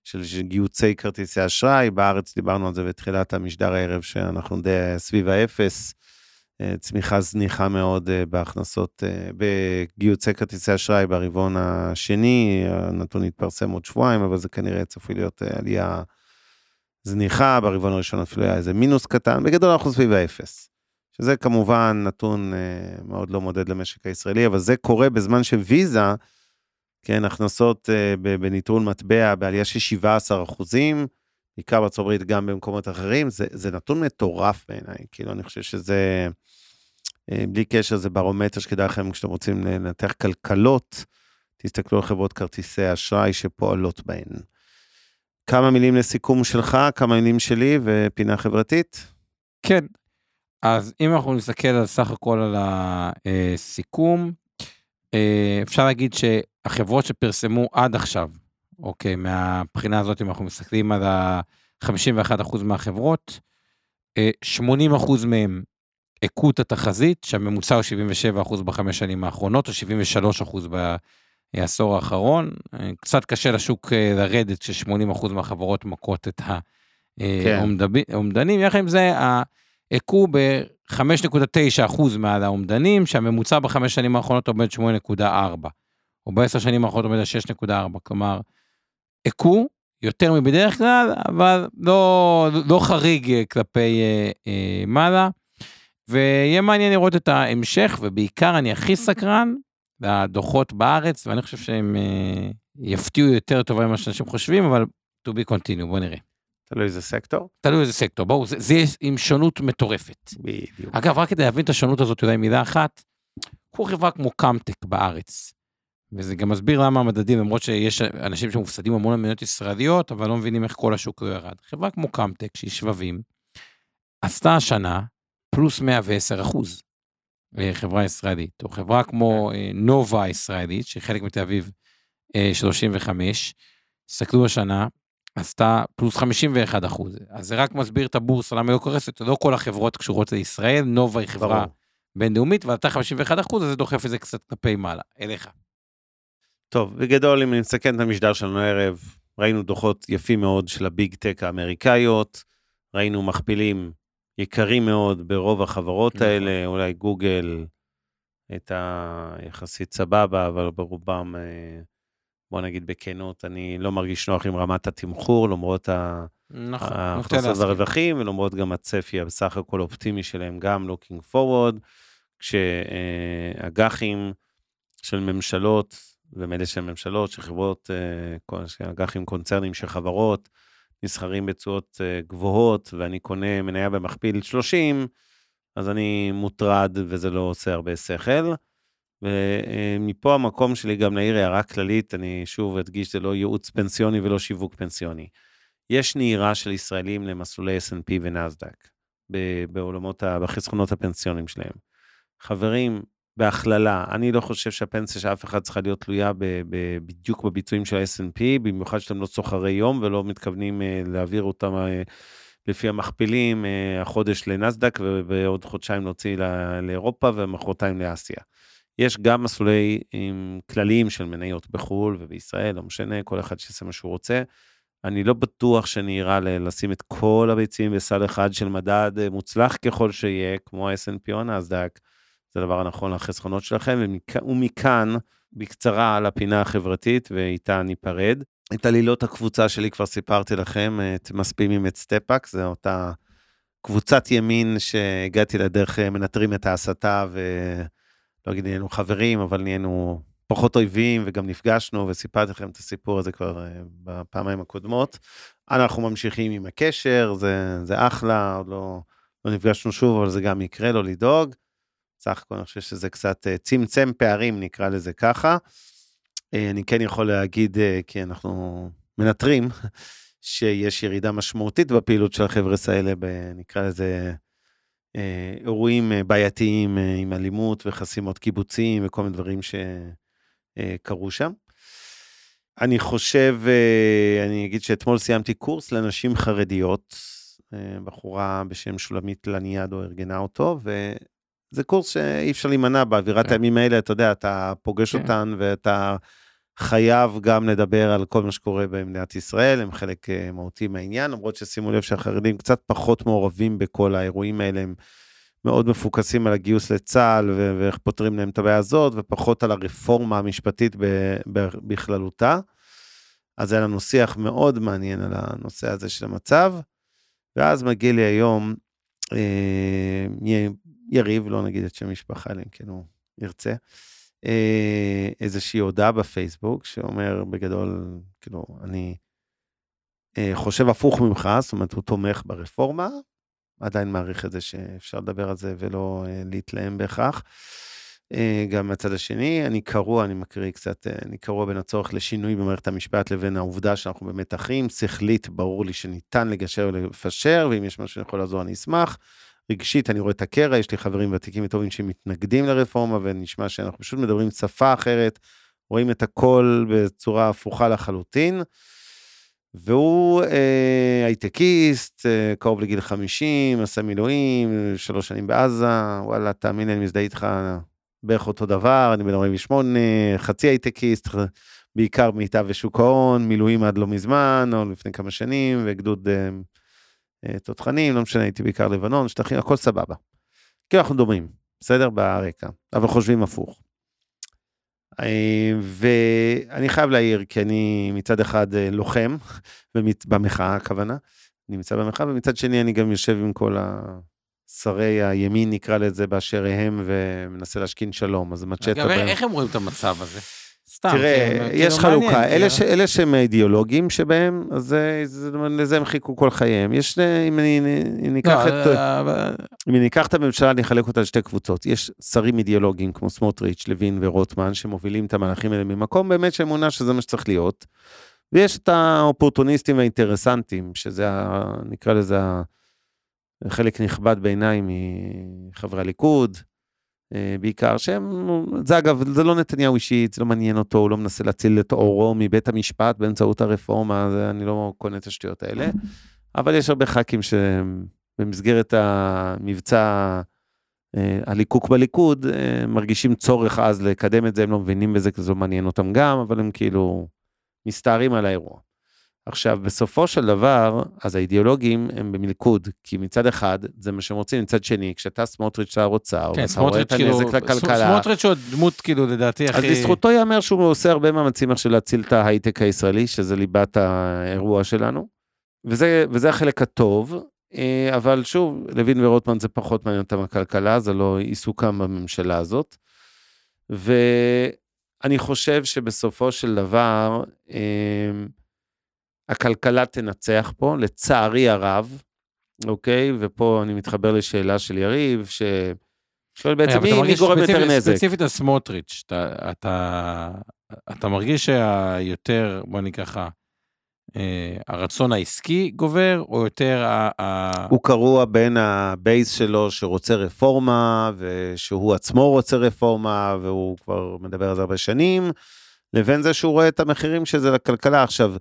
של גיוצי כרטיסי אשראי. בארץ דיברנו על זה בתחילת המשדר הערב, שאנחנו די סביב האפס. אה, צמיחה זניחה מאוד אה, בהכנסות, אה, בגיוצי כרטיסי אשראי ברבעון השני, הנתון יתפרסם עוד שבועיים, אבל זה כנראה צפוי להיות עלייה זניחה, ברבעון הראשון אפילו היה איזה מינוס קטן, בגדול אנחנו סביב האפס. שזה כמובן נתון מאוד לא מודד למשק הישראלי, אבל זה קורה בזמן שוויזה, כן, הכנסות בניטרול מטבע בעלייה של 17 אחוזים, בעיקר בארצות הברית, גם במקומות אחרים, זה, זה נתון מטורף בעיניי, כאילו אני חושב שזה, אה, בלי קשר, זה ברומטר שכדאי לכם כשאתם רוצים לנתח כלכלות, תסתכלו על חברות כרטיסי אשראי שפועלות בהן. כמה מילים לסיכום שלך, כמה מילים שלי ופינה חברתית? כן. אז אם אנחנו נסתכל על סך הכל על הסיכום, אה, אפשר להגיד שהחברות שפרסמו עד עכשיו, אוקיי, מהבחינה הזאת, אם אנחנו מסתכלים על ה-51% מהחברות, אה, 80% מהם הכו את התחזית, שהממוצע הוא 77% בחמש שנים האחרונות, או 73% בעשור האחרון. אה, קצת קשה לשוק אה, לרדת כש-80% מהחברות מכות את כן. האומדנים. יחד עם זה, הכו ב-5.9% מעל האומדנים, שהממוצע בחמש שנים האחרונות עומד 8.4, או בעשר שנים האחרונות עומד על 6.4, כלומר, הכו יותר מבדרך כלל, אבל לא, לא חריג כלפי אה, אה, מעלה. ויהיה מעניין לראות את ההמשך, ובעיקר אני הכי סקרן לדוחות בארץ, ואני חושב שהם אה, יפתיעו יותר טובה ממה שאנשים חושבים, אבל to be continue, בוא נראה. תלוי איזה סקטור. תלוי איזה סקטור, בואו, זה, זה עם שונות מטורפת. בדיוק. אגב, רק כדי להבין את השונות הזאת, אולי מילה אחת, קחו חברה כמו קאמטק בארץ, וזה גם מסביר למה המדדים, למרות שיש אנשים שמופסדים המון למניות ישראליות, אבל לא מבינים איך כל השוק לא ירד. חברה כמו קאמטק, שהיא שבבים, עשתה השנה פלוס 110 אחוז, אה, חברה ישראלית, או חברה כמו אה, נובה הישראלית, שהיא חלק מתל אביב 35, תסתכלו השנה, עשתה פלוס 51 אחוז. אז זה רק מסביר את הבורסה, למה היא לא קורסת, לא כל החברות קשורות לישראל, נובה היא חברה ברור. בינלאומית, ועלתה 51 אחוז, אז זה דוחף את זה קצת כלפי מעלה, אליך. טוב, בגדול, אם נסכם את המשדר שלנו הערב, ראינו דוחות יפים מאוד של הביג טק האמריקאיות, ראינו מכפילים יקרים מאוד ברוב החברות נכון. האלה, אולי גוגל הייתה יחסית סבבה, אבל ברובם, אה, בוא נגיד בכנות, אני לא מרגיש נוח עם רמת התמחור, למרות נכון, ההכנסות והרווחים, ולמרות גם הצפי הבסך הכל אופטימי שלהם, גם looking forward, כשאג"חים של ממשלות, ומילא של ממשלות, של חברות, אה, אג"חים קונצרנים של חברות, נסחרים בתשואות אה, גבוהות, ואני קונה מניה במכפיל 30, אז אני מוטרד וזה לא עושה הרבה שכל. ומפה המקום שלי גם להעיר הערה כללית, אני שוב אדגיש, זה לא ייעוץ פנסיוני ולא שיווק פנסיוני. יש נהירה של ישראלים למסלולי S&P ונסדק, בעולמות, בחסכונות הפנסיונים שלהם. חברים, בהכללה, אני לא חושב שהפנסיה של אף אחד צריכה להיות תלויה ב, ב, בדיוק בביצועים של ה-S&P, במיוחד שאתם לא סוחרי יום ולא מתכוונים uh, להעביר אותם uh, לפי המכפילים, uh, החודש לנסדק ובעוד חודשיים להוציא לאירופה ומחרתיים לאסיה. יש גם מסלולי עם כלליים של מניות בחו"ל ובישראל, לא משנה, כל אחד שיעשה מה שהוא רוצה. אני לא בטוח שנהירה לשים את כל הביצים בסל אחד של מדד מוצלח ככל שיהיה, כמו ה-S&P או הנסדק. זה הדבר הנכון לחסכונות שלכם, ומכ... ומכאן, בקצרה על הפינה החברתית, ואיתה ניפרד. את עלילות הקבוצה שלי כבר סיפרתי לכם, את מספימים את סטפאק, זו אותה קבוצת ימין שהגעתי לדרך מנטרים את ההסתה, ולא אגיד נהיינו חברים, אבל נהיינו פחות אויבים, וגם נפגשנו, וסיפרתי לכם את הסיפור הזה כבר אה, בפעמיים הקודמות. אנחנו ממשיכים עם הקשר, זה, זה אחלה, עוד לא, לא נפגשנו שוב, אבל זה גם יקרה, לא לדאוג. סך הכל אני חושב שזה קצת אה, צמצם פערים, נקרא לזה ככה. אה, אני כן יכול להגיד, אה, כי אנחנו מנטרים, שיש ירידה משמעותית בפעילות של החבר'ה האלה, נקרא לזה אירועים בעייתיים עם אלימות וחסימות קיבוצים וכל מיני דברים שקרו שם. אני חושב, אני אגיד שאתמול סיימתי קורס לנשים חרדיות, בחורה בשם שולמית לניאדו ארגנה אותו, זה קורס שאי אפשר להימנע באווירת כן. הימים האלה, אתה יודע, אתה פוגש כן. אותן ואתה חייב גם לדבר על כל מה שקורה במדינת ישראל, הם חלק אה, מהותי מהעניין, למרות ששימו לב שהחרדים קצת פחות מעורבים בכל האירועים האלה, הם מאוד מפוקסים על הגיוס לצה"ל ואיך פותרים להם את הבעיה הזאת, ופחות על הרפורמה המשפטית בכללותה. אז היה לנו שיח מאוד מעניין על הנושא הזה של המצב, ואז מגיע לי היום, אה, יריב, לא נגיד את שם המשפחה, אלא אם כן הוא ירצה, אה, איזושהי הודעה בפייסבוק שאומר בגדול, כאילו, אני אה, חושב הפוך ממך, זאת אומרת, הוא תומך ברפורמה, עדיין מעריך את זה שאפשר לדבר על זה ולא אה, להתלהם בהכרח. גם מהצד השני, אני קרוע, אני מקריא קצת, אני קרוע בין הצורך לשינוי במערכת המשפט לבין העובדה שאנחנו במתחים. שכלית, ברור לי שניתן לגשר ולפשר, ואם יש משהו שיכול לעזור, אני אשמח. רגשית, אני רואה את הקרע, יש לי חברים ותיקים וטובים שמתנגדים לרפורמה, ונשמע שאנחנו פשוט מדברים שפה אחרת, רואים את הכל בצורה הפוכה לחלוטין. והוא אה, הייטקיסט, אה, קרוב לגיל 50, עשה מילואים, שלוש שנים בעזה, וואלה, תאמין לי, אני מזדהה איתך בערך אותו דבר, אני בן 48, חצי הייטקיסט, בעיקר מיטב ושוק ההון, מילואים עד לא מזמן, או לפני כמה שנים, וגדוד... אה, תותחנים, לא משנה, הייתי בעיקר לבנון, שטחים, הכל סבבה. כאילו אנחנו דומים, בסדר? ברקע, אבל חושבים הפוך. אה, ואני חייב להעיר, כי אני מצד אחד אה, לוחם, במחאה הכוונה, אני נמצא במחאה, ומצד שני אני גם יושב עם כל שרי הימין, נקרא לזה, באשר הם, ומנסה להשכין שלום, אז מצ'טה... אגב, איך הם רואים את המצב הזה? סתם, תראה, כאילו, יש כאילו, חלוקה, מעניין, אלה, כאילו. ש, אלה שהם אידיאולוגים שבהם, אז זה- זה- לזה הם חיכו כל חייהם. יש, אם אני ניקח לא, את... אה, אם ניקח את הממשלה, אני אחלק אותה לשתי קבוצות. יש שרים אידיאולוגיים כמו סמוטריץ', לוין ורוטמן, שמובילים את המהלכים האלה ממקום באמת של אמונה שזה מה שצריך להיות. ויש את האופורטוניסטים והאינטרסנטים, שזה, ה, נקרא לזה, חלק נכבד בעיניי מחברי הליכוד, בעיקר, שהם, זה אגב, זה לא נתניהו אישית, זה לא מעניין אותו, הוא לא מנסה להציל את עורו מבית המשפט באמצעות הרפורמה, זה, אני לא קונה את השטויות האלה. אבל יש הרבה ח"כים שבמסגרת המבצע אה, הליקוק בליכוד, אה, מרגישים צורך אז לקדם את זה, הם לא מבינים בזה, כי זה לא מעניין אותם גם, אבל הם כאילו מסתערים על האירוע. עכשיו, בסופו של דבר, אז האידיאולוגים הם במלכוד, כי מצד אחד, זה מה שהם רוצים, מצד שני, כשאתה סמוטריץ' שר אוצר, כן, רואה סמוטריץ' את כאילו, הנזק לכלכלה, סמוטריץ' הוא דמות כאילו לדעתי אז הכי... לזכותו ייאמר שהוא עושה הרבה מאמצים עכשיו להציל את ההייטק הישראלי, שזה ליבת האירוע שלנו. וזה, וזה החלק הטוב, אה, אבל שוב, לוין ורוטמן זה פחות מעניין אותם הכלכלה, זה לא עיסוקם בממשלה הזאת. ואני חושב שבסופו של דבר, אה, הכלכלה תנצח פה, לצערי הרב, אוקיי? ופה אני מתחבר לשאלה של יריב, ששואל בעצם אבל מי, אתה מי מרגיש גורם יותר נזק. ספציפית על סמוטריץ', אתה, אתה, אתה מרגיש שהיותר, בוא נגיד ככה, אה, הרצון העסקי גובר, או יותר ה... ה... הוא קרוע בין ה base שלו שרוצה רפורמה, ושהוא עצמו רוצה רפורמה, והוא כבר מדבר על זה הרבה שנים, לבין זה שהוא רואה את המחירים של זה לכלכלה. עכשיו,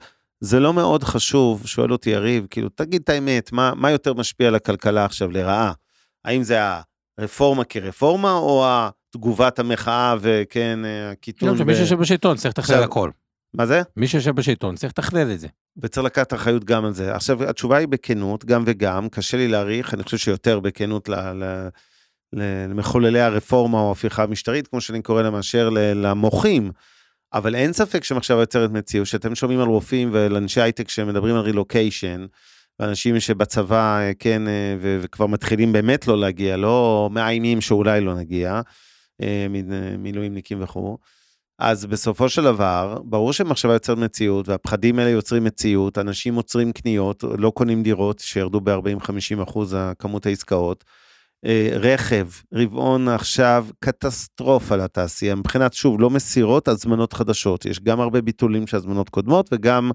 זה לא מאוד חשוב, שואל אותי יריב, כאילו, תגיד את האמת, מה, מה יותר משפיע על הכלכלה עכשיו לרעה? האם זה הרפורמה כרפורמה, או תגובת המחאה וכן, הקיטון? כאילו, שמי שיושב בשלטון צריך לתכלל עכשיו- הכל. מה זה? מי שיושב בשלטון צריך לתכלל את זה. וצריך לקחת אחריות גם על זה. עכשיו, התשובה היא בכנות, גם וגם, קשה לי להעריך, אני חושב שיותר בכנות ל- ל- למחוללי הרפורמה או ההפיכה המשטרית, כמו שאני קורא לה, מאשר למוחים. אבל אין ספק שמחשבה יוצרת מציאות, שאתם שומעים על רופאים ועל אנשי הייטק שמדברים על רילוקיישן, ואנשים שבצבא, אה, כן, אה, ו- וכבר מתחילים באמת לא להגיע, לא מאיימים שאולי לא נגיע, אה, מילואימניקים וכו'. אז בסופו של דבר, ברור שמחשבה יוצרת מציאות, והפחדים האלה יוצרים מציאות, אנשים עוצרים קניות, לא קונים דירות, שירדו ב-40-50 אחוז כמות העסקאות. אה, רכב, רבעון עכשיו, קטסטרופה לתעשייה, מבחינת, שוב, לא מסירות, הזמנות חדשות. יש גם הרבה ביטולים של הזמנות קודמות, וגם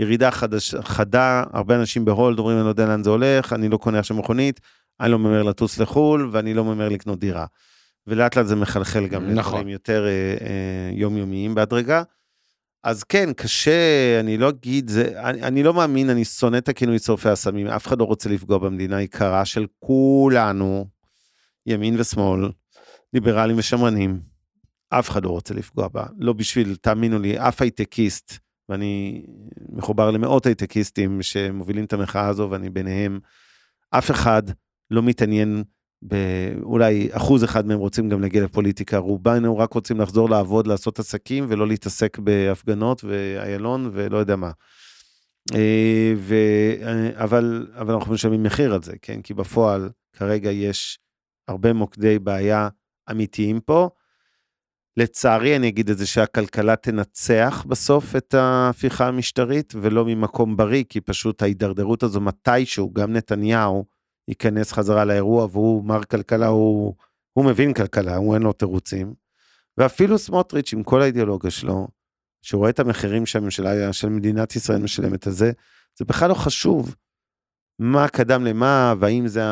ירידה חדש, חדה, הרבה אנשים ב hold אומרים, אני לא יודע לאן זה הולך, אני לא קונה עכשיו מכונית, אני לא ממהר לטוס לחו"ל, ואני לא ממהר לקנות דירה. ולאט לאט זה מחלחל גם נכון. לדברים יותר אה, אה, יומיומיים בהדרגה. אז כן, קשה, אני לא אגיד, זה, אני, אני לא מאמין, אני שונא את הכינוי שורפי האסמים, אף אחד לא רוצה לפגוע במדינה היקרה של כולנו, ימין ושמאל, ליברלים ושמרנים, אף אחד לא רוצה לפגוע בה, לא בשביל, תאמינו לי, אף הייטקיסט, ואני מחובר למאות הייטקיסטים שמובילים את המחאה הזו, ואני ביניהם, אף אחד לא מתעניין אולי אחוז אחד מהם רוצים גם להגיע לפוליטיקה, רובנו רק רוצים לחזור לעבוד, לעשות עסקים ולא להתעסק בהפגנות ואיילון ולא יודע מה. אה, ו... אבל, אבל אנחנו משלמים מחיר על זה, כן? כי בפועל כרגע יש הרבה מוקדי בעיה אמיתיים פה. לצערי אני אגיד את זה שהכלכלה תנצח בסוף את ההפיכה המשטרית ולא ממקום בריא, כי פשוט ההידרדרות הזו מתישהו, גם נתניהו, ייכנס חזרה לאירוע, והוא מר כלכלה, הוא, הוא מבין כלכלה, הוא אין לו תירוצים. ואפילו סמוטריץ', עם כל האידיאולוגיה שלו, שהוא רואה את המחירים שהממשלה של מדינת ישראל משלמת על זה, זה בכלל לא חשוב מה קדם למה, והאם זה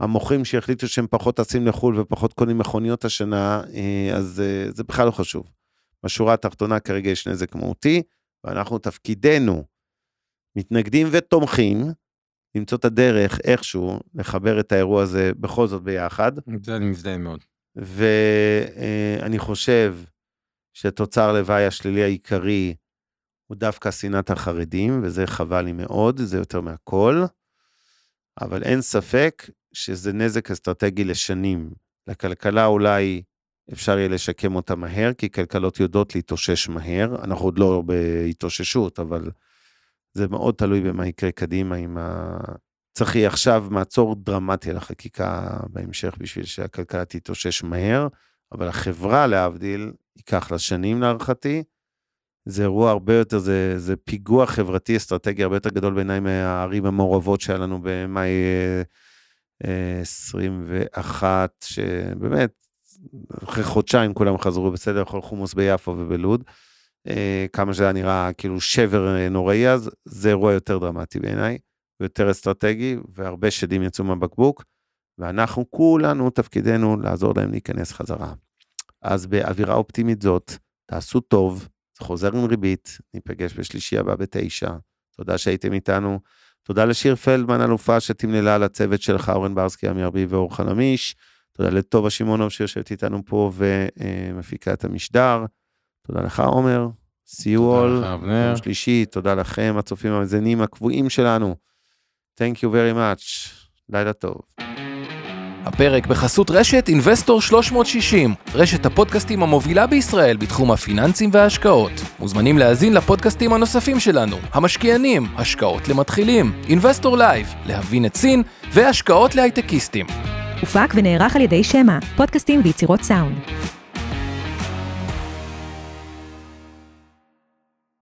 המוחים שהחליטו שהם פחות טסים לחו"ל ופחות קונים מכוניות השנה, אה, אז אה, זה בכלל לא חשוב. בשורה התחתונה כרגע יש נזק מהותי, ואנחנו תפקידנו, מתנגדים ותומכים, למצוא את הדרך איכשהו לחבר את האירוע הזה בכל זאת ביחד. זה אני מזדהה מאוד. ואני חושב שתוצר לוואי השלילי העיקרי הוא דווקא שנאת החרדים, וזה חבל לי מאוד, זה יותר מהכל. אבל אין ספק שזה נזק אסטרטגי לשנים. לכלכלה אולי אפשר יהיה לשקם אותה מהר, כי כלכלות יודעות להתאושש מהר. אנחנו עוד לא בהתאוששות, אבל זה מאוד תלוי במה יקרה קדימה עם ה... צריך יהיה עכשיו מעצור דרמטי על החקיקה בהמשך בשביל שהכלכלה תתאושש מהר, אבל החברה, להבדיל, ייקח לה שנים להערכתי. זה אירוע הרבה יותר, זה, זה פיגוע חברתי אסטרטגי הרבה יותר גדול בעיניי מהערים המעורבות שהיה לנו במאי 21, אה, שבאמת, אחרי חודשיים כולם חזרו בסדר, לאכול חומוס ביפו ובלוד. אה, כמה שזה נראה כאילו שבר אה, נוראי אז, זה אירוע יותר דרמטי בעיניי, ויותר אסטרטגי, והרבה שדים יצאו מהבקבוק, ואנחנו כולנו, תפקידנו לעזור להם להיכנס חזרה. אז באווירה אופטימית זאת, תעשו טוב, זה חוזר עם ריבית, ניפגש בשלישי הבא בתשע. תודה שהייתם איתנו. תודה לשיר פלדמן, אלופה שתמללה על הצוות שלך, אורן ברסקי, עמי ארבי ואור חלמיש. תודה לטובה שמעונוב שיושבת איתנו פה ומפיקה את המשדר. תודה לך, עומר. all. יום שלישי, תודה לכם, הצופים המאזינים הקבועים שלנו. Thank you very much. לילה טוב. הפרק בחסות רשת אינבסטור 360, רשת הפודקאסטים המובילה בישראל בתחום הפיננסים וההשקעות. מוזמנים להאזין לפודקאסטים הנוספים שלנו, המשקיענים, השקעות למתחילים, אינבסטור לייב, להבין את סין, והשקעות להייטקיסטים. הופק ונערך על ידי שמע, פודקאסטים ויצירות סאונד.